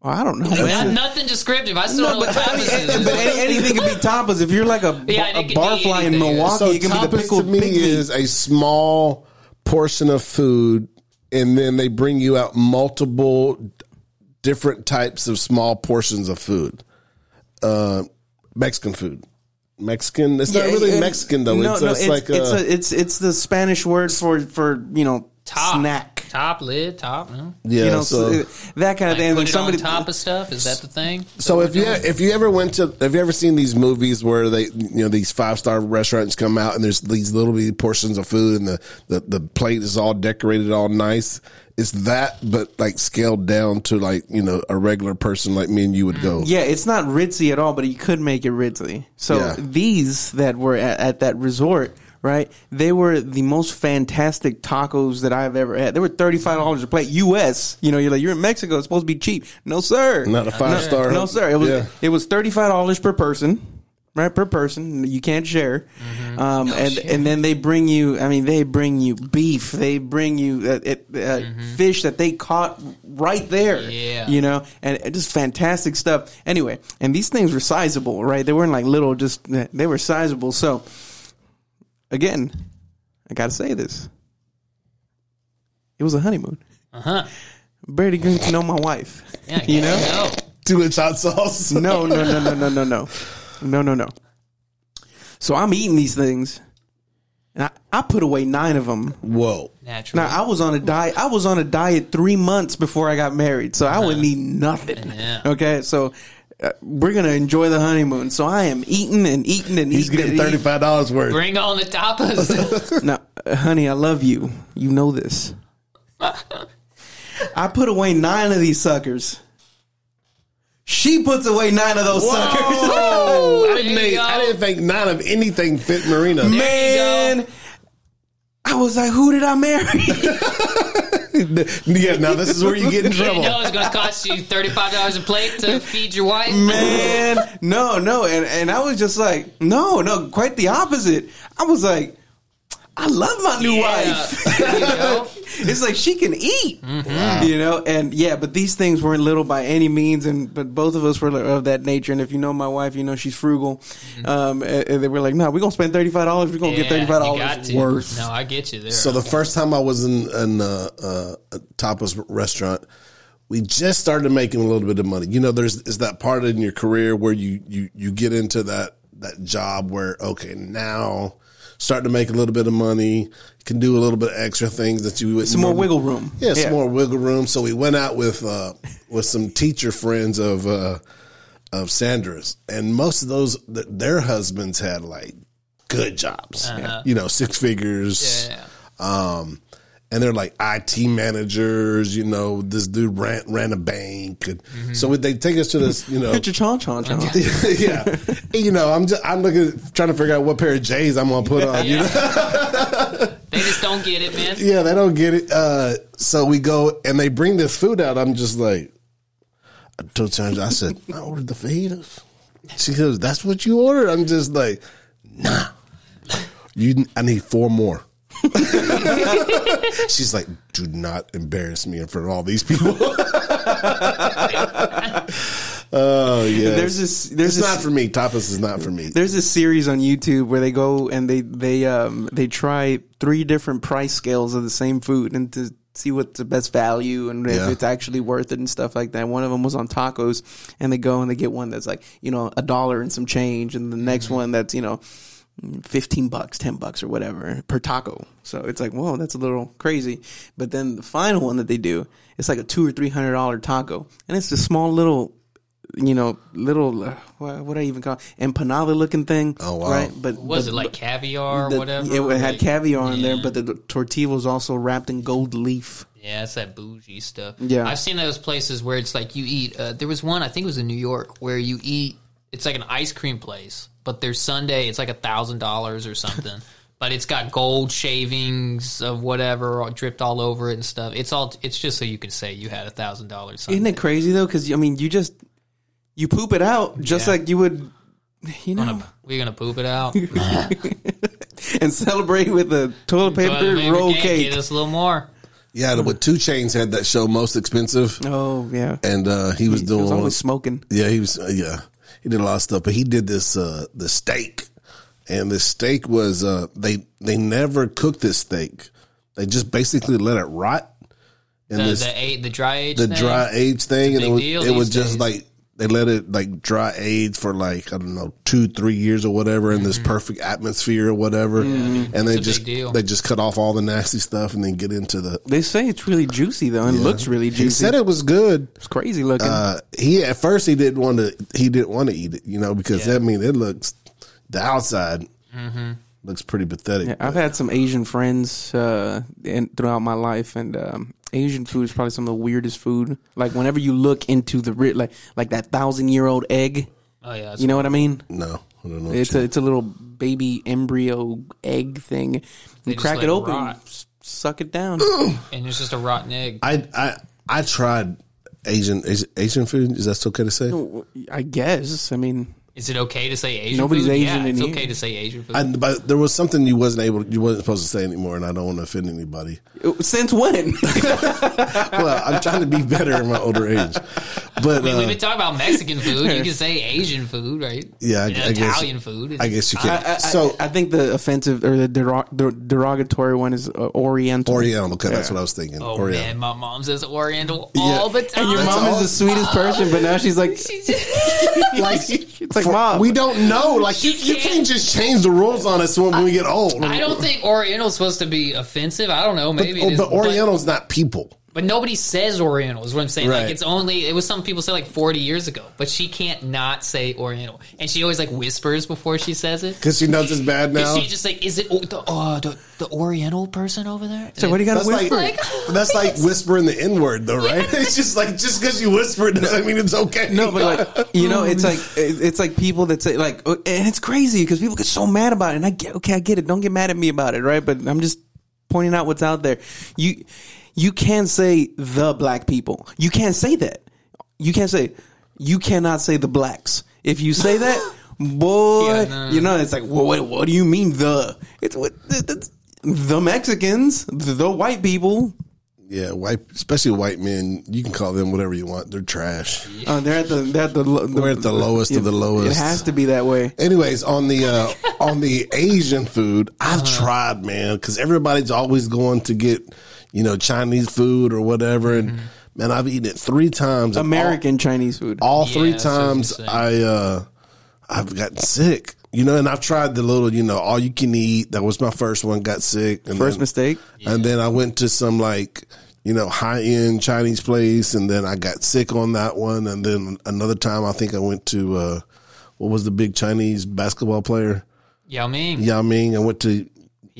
Oh, I don't know. Not, man. nothing descriptive. I still No, don't know but, what I mean, tapas is. but any, anything can be tapas. If you're like a, Yeah, a it bar be fly in. Milwaukee, so it can be the tapas to pickled me pig is a small portion of food, and then they bring you out multiple different types of small portions of food. Uh, Mexican food. Mexican. It's not really and- Mexican though. No, it's, no, it's, it's, like it's a, a, it's it's the Spanish word for for you know top snack. top lid, top. No? yeah. you know, so, so, that kind of Like thing. put And it somebody on top of stuff. Is that the thing? So if you if you ever went to have you ever seen these movies where they you know these five star restaurants come out and there's these little bitty portions of food and the, the the plate is all decorated all nice. It's that, but like scaled down to like you know a regular person like me and you would go. Yeah, it's not ritzy at all, but you could make it ritzy. So Yeah. these that were at, at that resort, right? They were the most fantastic tacos that I've ever had. They were thirty five dollars a plate, U.S. You know, you're like you're in Mexico, it's supposed to be cheap. No, sir, Not a five star. No, sir. It was Yeah. it was thirty five dollars per person. Right per person, you can't share, Mm-hmm. um, and and then they bring you. I mean, they bring you beef. They bring you uh, it, uh, fish that they caught right there. Mm-hmm. Yeah. you know, and it just fantastic stuff. Anyway, and these things were sizable, right? They weren't like little, just they were sizable. So, again, I got to say this: it was a honeymoon. Uh huh. Barely getting to know my wife. Yeah, You know? No. Too much hot sauce. No, no, no, no, no, no, no, no, no, no. So I'm eating these things, and I, I put away nine of them. Whoa. Naturally. Now I was on a diet. I was on a diet three months before I got married, so I wouldn't eat nothing. Yeah. Okay, so uh, we're gonna enjoy the honeymoon. So I am eating and eating and He's eating. getting and thirty eating. five dollars worth. Bring on the tapas. Now, uh, honey, I love you. You know this. I put away nine of these suckers. She puts away nine of those suckers. Whoa! I didn't think I didn't think none of anything fit Marina. Man, I was like, who did I marry? yeah, now this is where you get in you trouble. know it's going to cost you $35 a plate to feed your wife? Man, no, no, and and I was just like, no, no, quite the opposite. I was like, I love my new Yeah. wife. You know? it's like she can eat, Mm-hmm. you know. And yeah, but these things weren't little by any means, and but both of us were of that nature. And if you know my wife, you know she's frugal. Um, and, and they were like, no, we're gonna spend thirty five dollars. We're gonna get Mm-hmm. thirty five dollars worth. No, I get you there. So the first time I was in, in uh, uh, a tapas restaurant, we just started making a little bit of money. You know, there's is that part in your career where you you you get into that that job where okay now starting to make a little bit of money, can do a little bit of extra things that you would Some more wiggle room. Yeah, some Yeah. more wiggle room. So we went out with uh, with some teacher friends of uh, of Sandra's, and most of those th- their husbands had like good jobs, you know, six figures. Yeah. Um, and they're like IT managers. You know, this dude ran ran a bank, and so they take us to this. You know, Chon chon chon. yeah. You know, I'm just I'm looking trying to figure out what pair of J's I'm gonna put on. You know, They just don't get it, man. yeah, they don't get it. Uh, so we go and they bring this food out. I'm just like, I told Sandra, I said, I ordered the fajitas. She goes, that's what you ordered. I'm just like, nah, you. I need four more. She's like, do not embarrass me in front of all these people. oh yeah, There's this. There's it's this, not for me. Tapas is not for me. There's this series on YouTube where they go and they they um they try three different price scales of the same food and to see what's the best value and Yeah. if it's actually worth it and stuff like that. One of them was on tacos and they go and they get one that's like you know a dollar and some change and the next one that's you know. 15 bucks, 10 bucks or whatever per taco. So it's like, whoa, that's a little crazy. But then the final one that they do, it's like a two or three hundred dollar taco. And it's a small little you know, little uh, what, what do I even call it? empanada looking thing. Oh, wow. Right, but Was but- it like but caviar or the- whatever? It had Like- caviar in there, but the, the tortilla was also wrapped in gold leaf. Yeah, it's that bougie stuff. Yeah. I've seen those places where it's like you eat. Uh, there was one I think it was in New York where you eat. It's like an ice cream place, but their Sunday it's like a thousand dollars or something. but it's got gold shavings of whatever dripped all over it and stuff. It's all. It's just so you can say you had a thousand dollars. Isn't it crazy though? Because I mean, you just you poop it out just Yeah. like you would, you know, Gonna, we're gonna poop it out. and celebrate with a toilet paper Toilet paper roll cake, cake. Get us a little more. Yeah, the, what 2 Chainz had that show most expensive, Oh yeah, and uh, he was he doing was one always smoking. Yeah, he was. Uh, yeah, he did a lot of stuff, but he did this uh, the steak, and the steak was uh, they they never cooked this steak. They just basically let it rot. And The this the, the dry age. the thing. dry age thing, and it was it was just days. like they let it like dry age for like I don't know two three years or whatever in this perfect atmosphere or whatever, and they Mm-hmm. It's just they just cut off all the nasty stuff and then get into the. They say it's really juicy though, and looks really juicy. He said it was good. It's crazy looking. Uh, he at first he didn't want to he didn't want to eat it, you know, because Yeah. I mean it looks the outside looks pretty pathetic. Yeah, I've had some Asian friends uh, in, throughout my life, and um, Asian food is probably some of the weirdest food. Like whenever you look into the ri- like like that thousand year old egg, Oh yeah. you know what I mean? no, I don't know. It's a it's a little baby embryo egg thing. You just crack let it it open, rot. s- suck it down. and it's just a rotten egg. I I I tried Asian Asian, Asian food. Is that still okay to say? I guess. I mean, Is it okay to say Asian Nobody's food? Asian yeah, in it's here. okay to say Asian food. I, but there was something you wasn't able, you wasn't supposed to say anymore, and I don't want to offend anybody. since when? well, I'm trying to be better in my older age, but I mean, uh, we've been talking about Mexican food. You can say Asian food, right? Yeah, I- And I guess- Italian food. I guess you can. I, so I, I think the offensive or the, derog- the derogatory one is uh, Oriental. Oriental, okay, that's what I was thinking. Oh Oriental. man, my mom says Oriental Yeah. all the time. And your That's mom all- is the sweetest person, but now she's like, She just- like, it's like for- mom. we don't know. Like you, you can't- can't just change the rules on us when we get old. I don't think Oriental's supposed to be offensive. I don't know. Maybe Oh, it is, but Oriental's not people. But nobody says Oriental is what I'm saying. Right. Like it's only it was some people say like 40 years ago, but she can't not say Oriental, and she always like whispers before she says it. Because she knows it's bad now. Is she just like, is it o- the uh, the, the Oriental person over there? So what do you got That's to like, whisper? that's like whispering the N word, though, right? It's just like just because you whisper it doesn't mean it's okay. No, but like you know, it's like it's like people that say like, uh, and it's crazy because people get so mad about it. And I get okay, I get it. Don't get mad at me about it, right? But I'm just pointing out what's out there. You you can't say the black people. You can't say that. You can't say. You cannot say the blacks. If you say that, boy, Yeah, no. you know it's like, well, what, what do you mean the? It's what it's, the Mexicans, the, the white people. yeah, white, especially white men, you can call them whatever you want. They're trash. Uh, they're at the they're at the, lo- the We're at the lowest of the lowest. It has to be that way. Anyways, on the uh, on the Asian food, I've Uh-huh. tried, man, because everybody's always going to get you know Chinese food or whatever, and Mm-hmm. man, I've eaten it three times. and American Chinese food. all, all three Yeah, that's what I was times, I uh, I've gotten sick. you know, and I've tried the little, you know, all you can eat. That was my first one. Got sick. And First then, mistake. And then I went to some like, you know, high end Chinese place, and then I got sick on that one. And then another time, I think I went to uh, what was the big Chinese basketball player Yao Ming. Yao Ming. I went to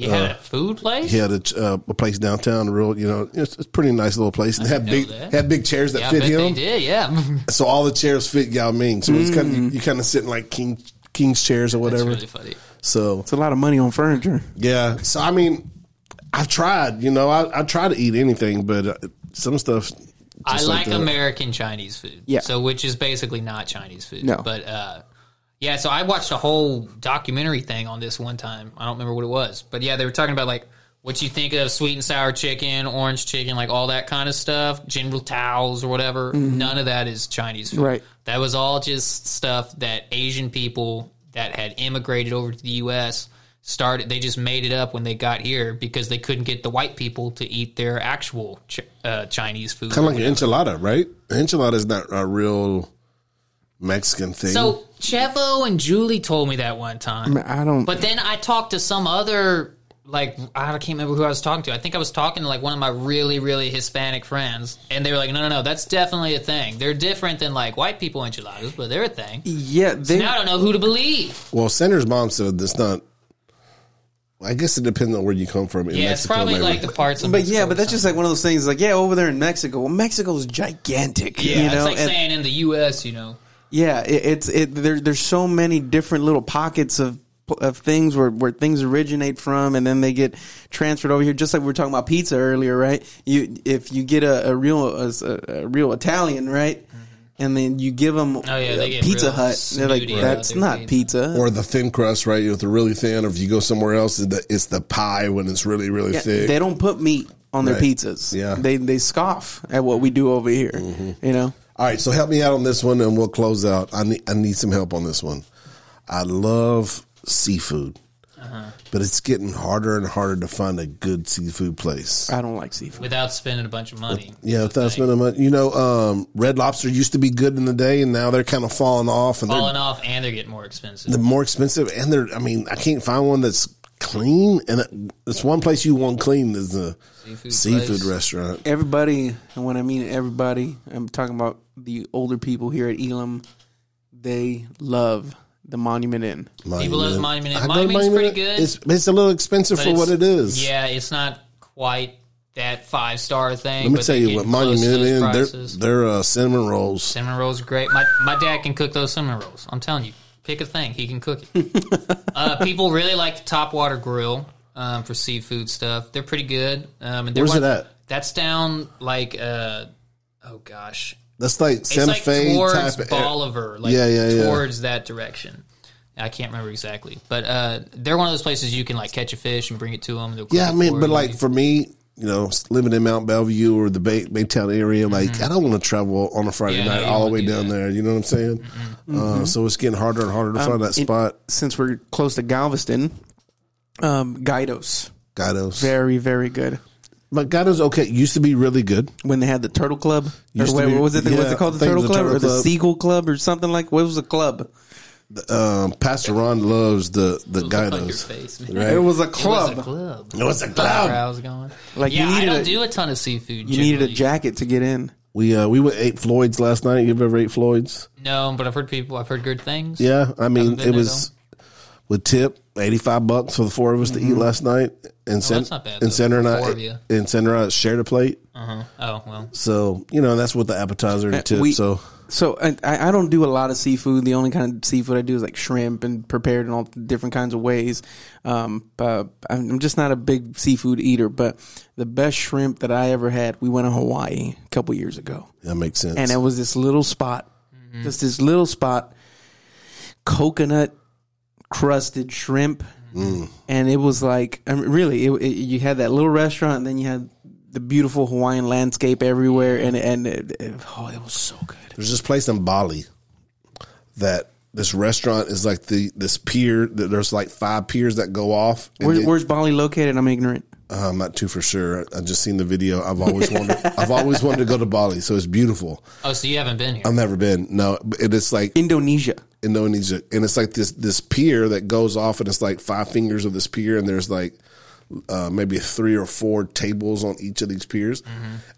He had a food place. he had a, uh, a place downtown, real, you know, it's, it's a pretty nice little place. And had big that. had big chairs that Yeah, I fit bet they him. did. Yeah, So all the chairs fit Yao Ming. So it's kind of you, kind of sitting like king king's chairs or that's whatever. really funny. So It's a lot of money on furniture. yeah. So I mean, I've tried. You know, I, I try to eat anything, but uh, some stuff. I just like. American Chinese food. Yeah. So which is basically not Chinese food. No. But uh yeah, so I watched a whole documentary thing on this one time. I don't remember what it was. But yeah, they were talking about like what you think of sweet and sour chicken, orange chicken, like all that kind of stuff, general Tso's or whatever. None of that is Chinese food. Right. That was all just stuff that Asian people that had immigrated over to the US started they just made it up when they got here because they couldn't get the white people to eat their actual ch- uh, Chinese food. Kind of like an enchilada, right? An enchilada is not a real Mexican thing. So Chevo and Julie told me that one time. I don't. But then I talked to some other like I can't remember who I was talking to. I think I was talking to like one of my really really Hispanic friends, and they were like, "No, no, no, that's definitely a thing. They're different than like white people enchiladas, but they're a thing." yeah, they. Now I don't know who to believe. well, Sandra's mom said that's not. I guess it depends on where you come from. In Yeah, it's Mexico, probably maybe. like the parts of. but Mexico yeah, but that's just like one of those things. Like, yeah, over there in Mexico. Well, Mexico's gigantic. yeah, you know, it's like and- saying in the U.S. You know, Yeah, it, it's it. There, there's so many different little pockets of of things where where things originate from, and then they get transferred over here. Just like we were talking about pizza earlier, right? You if you get a, a real a, a real Italian, right? Mm-hmm. And then you give them Oh, yeah, they get Pizza real Hut. They're like, that's not pizza." pizza. or the thin crust, right? With the really thin, or if you go somewhere else, it's the, it's the pie when it's really really Yeah, thick. they don't put meat on their Right. pizzas. Yeah. they they scoff at what we do over here. Mm-hmm. You know, All right, so help me out on this one, and we'll close out. I need I need some help on this one. I love seafood, Uh-huh. but it's getting harder and harder to find a good seafood place. I don't like seafood. without spending a bunch of money. Yeah, without spending money. You know, um, Red Lobster used to be good in the day, and now they're kind of falling off, and falling they're, off, and they're getting more expensive. they're more expensive. And they're, I mean, I can't find one that's clean. And it, it's one place you want clean is the Seafood seafood restaurant. everybody, and when I mean everybody, I'm talking about the older people here at Elam. They love the Monument Inn. People love the Monument Inn. I go to pretty good. It's it's a little expensive for what it is. Yeah, it's not quite that five star thing. Let me but tell you what getting close to Monument those Inn. They're they're uh, cinnamon rolls. Cinnamon rolls are great. My my dad can cook those cinnamon rolls. I'm telling you, pick a thing, he can cook it. uh, people really like the Topwater Grill um, for seafood stuff. They're pretty good. Um, and they're Where's one- it at? That's down like uh, oh gosh, That's like it's Santa like Fe towards type. of- Bolivar, like Yeah, yeah, yeah. towards that direction. I can't remember exactly, but uh, they're one of those places you can like catch a fish and bring it to them. Yeah, I mean, but like for me, you know, living in Mont Belvieu or the Bay, Baytown area, like I don't want to travel on a Friday Mm-hmm. Yeah, night all the way do down that. there. You know what I'm saying? Uh, so it's getting harder and harder to find that it- spot. Since we're close to Galveston, um, Guidos, Gaido's, very very good. But Gaido's okay. It used to be really good. When they had the Turtle Club, or Used to what, be- what was it? yeah, was it called the think Turtle the Club Turtle or the Club. Seagull Club or something like? What was the club? Um, Pastor Ron loves the the Look on your Gaido's. face, man. Right? It was a It was club. a club. It was a That's where club. I was going. Like, you yeah, I needed don't a- do a ton of seafood. You needed a generally. jacket to get in. We uh we went ate Floyd's last night. You've ever ate Floyd's? No, but I've heard people. I've heard good things. Yeah, I mean Haven't been it there, was with tip eighty five bucks for the four of us to eat last night, and Sen- Mm-hmm. that's not bad, and though, Sandra and I four of you. and Sandra and I shared a plate. Oh well. So you know that's what the appetizer and tip. Uh, we- so So I, I I don't do a lot of seafood. The only kind of seafood I do is like shrimp and prepared in all different kinds of ways. Um, but I'm I'm just not a big seafood eater. But the best shrimp that I ever had, we went to Hawaii a couple years ago, that makes sense. and it was this little spot, just this little spot, coconut crusted shrimp, and it was like I mean, really, it, it, you had that little restaurant, and then you had the beautiful Hawaiian landscape everywhere, and and it, it- oh, it was so good. There's this place in Bali that this restaurant is like the this pier. that There's like five piers that go off. Where, they- where's Bali located? I'm ignorant. Uh, I'm not too for sure. I've just seen the video. I've always wanted. I've always wanted to go to Bali, so it's beautiful. Oh, so you haven't been here? I've never been. No, it is like Indonesia. Indonesia, and it's like this this pier that goes off, and it's like five fingers of this pier, and there's like uh, maybe three or four tables on each of these piers,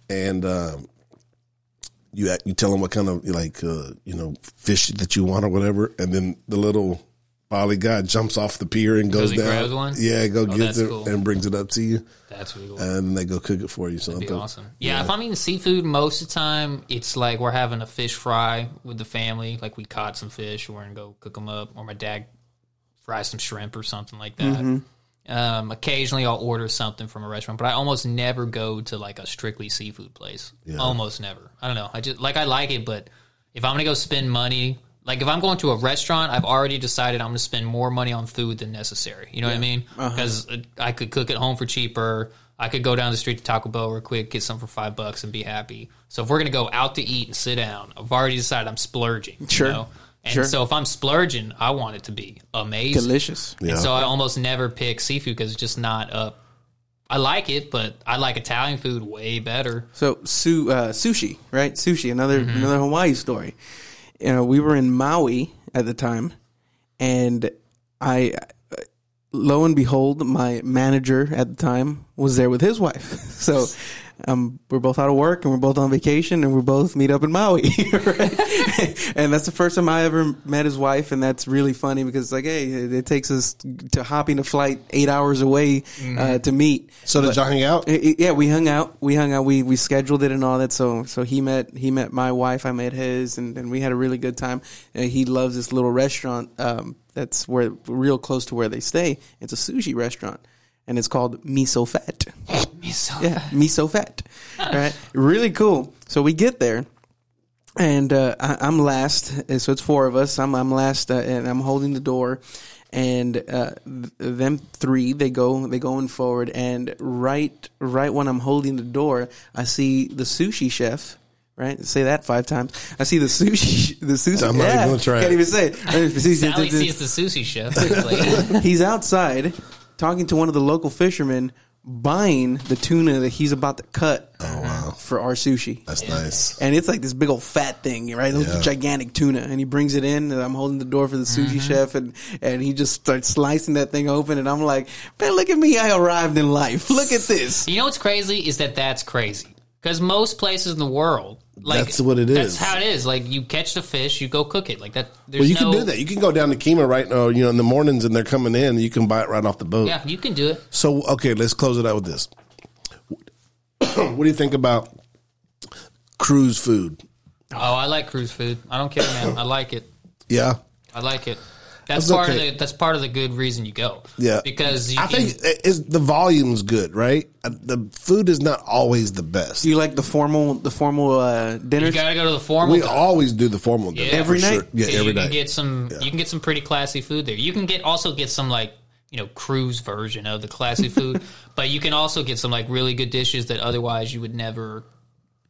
and um, you you tell them what kind of like uh, you know fish that you want or whatever, and then the little Bali God jumps off the pier and goes he down. grabs one? Yeah, go Oh, gets it cool. and brings it up to you, That's really cool. and they go cook it for you. So That'd be awesome. Yeah, if I'm eating seafood, most of the time it's like we're having a fish fry with the family. Like we caught some fish, we're gonna go cook them up, or my dad fries some shrimp or something like that. Mm-hmm. Um, occasionally I'll order something from a restaurant, but I almost never go to like a strictly seafood place. Almost never. I don't know. I just like I like it, but if I'm gonna go spend money, like if I'm going to a restaurant, I've already decided I'm gonna spend more money on food than necessary. You know what I mean? Because I could cook at home for cheaper. I could go down the street to Taco Bell real quick, get some for five bucks, and be happy. So if we're gonna go out to eat and sit down, I've already decided I'm splurging. you Sure. know? And Sure. so if I'm splurging, I want it to be amazing. Delicious. Yeah. And so I almost never pick seafood because it's just not up. I like it, but I like Italian food way better. So su- uh, sushi, right? Sushi, another Mm-hmm. another Hawaii story. You know, we were in Maui at the time, and I, lo and behold, my manager at the time was there with his wife. So. Um, we're both out of work and we're both on vacation and we both meet up in Maui, right? and that's the first time I ever met his wife, and that's really funny because it's like, hey, it, it takes us to hopping a flight eight hours away uh, to meet. So did y'all hang out? Yeah, we hung out. We hung out. We we scheduled it and all that. So so he met he met my wife. I met his, and, and we had a really good time. And he loves this little restaurant um, that's where real close to where they stay. It's a sushi restaurant, and it's called Miso Phat. Yeah, Miso Phat. Right, really cool. So we get there. And uh, I, I'm last, and so it's four of us. I'm I'm last, uh, and I'm holding the door. And uh, th- them three, they go they going forward, and right right when I'm holding the door, I see the sushi chef. Right, say that five times. I see the sushi, the sushi. I'm not even gonna try Can't it. even say. it. Sally sees the sushi chef. He's outside talking to one of the local fishermen, buying the tuna that he's about to cut oh, for our sushi. That's nice. And it's like this big old fat thing, right? This Yeah. gigantic tuna. And he brings it in, and I'm holding the door for the sushi mm-hmm. chef, and, and he just starts slicing that thing open. And I'm like, man, look at me. I arrived in life. Look at this. you know what's crazy is that that's crazy because most places in the world, like That's what it is. That's how it is. Like you catch the fish, you go cook it. Like that. There's Well, you no, can do that. You can go down to Kemah right now, you know, in the mornings, and they're coming in. You can buy it right off the boat. Yeah, you can do it. So, okay, let's close it out with this. what do you think about cruise food? Oh, I like cruise food. I don't care, man. I like it. Yeah, I like it. That's That's part okay. of the. That's part of the good reason you go. yeah. because you I can, think it- it's, the volume's good, right? Uh, The food is not always the best. Do you like the formal, the formal uh, you gotta go to the formal. we always do the formal dinner Yeah. Every for night? sure. Yeah, So every you night. can get some. You can get some pretty classy food there. You can get also get some like you know cruise version of the classy food, but you can also get some like really good dishes that otherwise you would never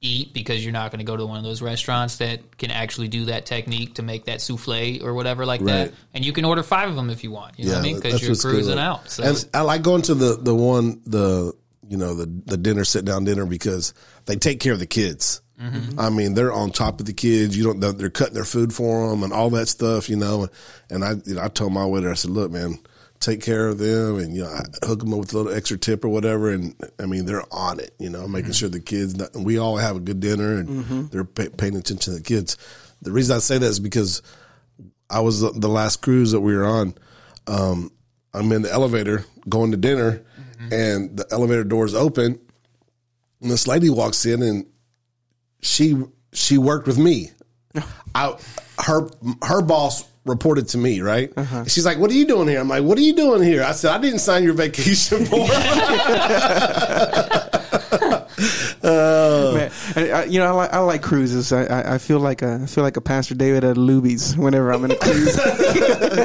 eat because you're not going to go to one of those restaurants that can actually do that technique to make that souffle or whatever like that. And you can order five of them if you want. You know what I mean? Because you're what's good cruising out. So And I like going to the the one the you know the the dinner sit down dinner because they take care of the kids. Mm-hmm. I mean, they're on top of the kids. You don't. they're- They're cutting their food for them and all that stuff. You know. And I, you know, I told my waiter, I said, "Look, man, take care of them, and you know, I hook them up with a little extra tip or whatever." And I mean, they're on it. You know, making Mm-hmm. sure the kids. Not, we all have a good dinner, and they're pay, paying attention to the kids. The reason I say that is because I was the, the last cruise that we were on. Um, I'm in the elevator going to dinner, and the elevator doors open, and this lady walks in, and she she worked with me. I her her boss reported to me, right? She's like, "What are you doing here?" I'm like, "What are you doing here?" I said, "I didn't sign your vacation form." Man, I, I- you know, I like, I like cruises. I, I, I feel like a, I feel like a Pastor David at Luby's whenever I'm in a cruise.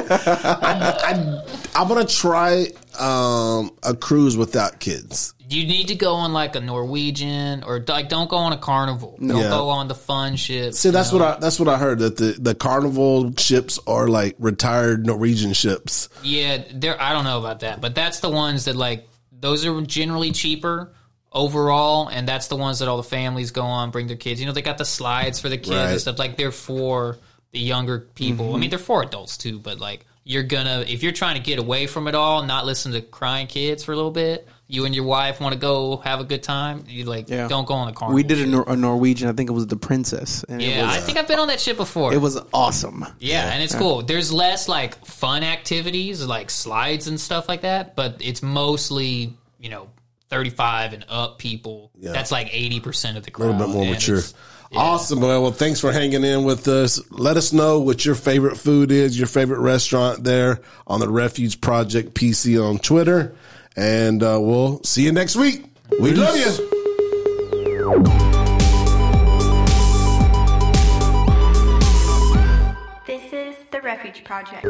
I, I'm gonna try um, a cruise without kids. You need to go on like a Norwegian or like don't go on a Carnival. Don't Yeah. go on the fun ships. See, that's you know? what I that's what I heard that the the carnival ships are like retired Norwegian ships. Yeah, there. I don't know about that, but that's the ones that like those are generally cheaper overall, and that's the ones that all the families go on, bring their kids. You know, they got the slides for the kids Right. and stuff. Like they're for the younger people. I mm-hmm. mean, they're for adults too, but like you're gonna if you're trying to get away from it all, not listen to crying kids for a little bit. You and your wife want to go have a good time. You like Yeah. don't go on the car. We did a. Nor- a Norwegian. I think it was the Princess. And Yeah, it was, I think I've been on that shit before. it was awesome. Yeah, and it's cool. There's less like fun activities like slides and stuff like that, but it's mostly you know 35 and up people. Yeah. That's like 80 percent of the crowd. a little bit more and mature. it's- Awesome. Well, well, thanks for hanging in with us. Let us know what your favorite food is, your favorite restaurant there on the Refuge Project PC on Twitter. And uh, we'll see you next week. We love you. This is the Refuge Project.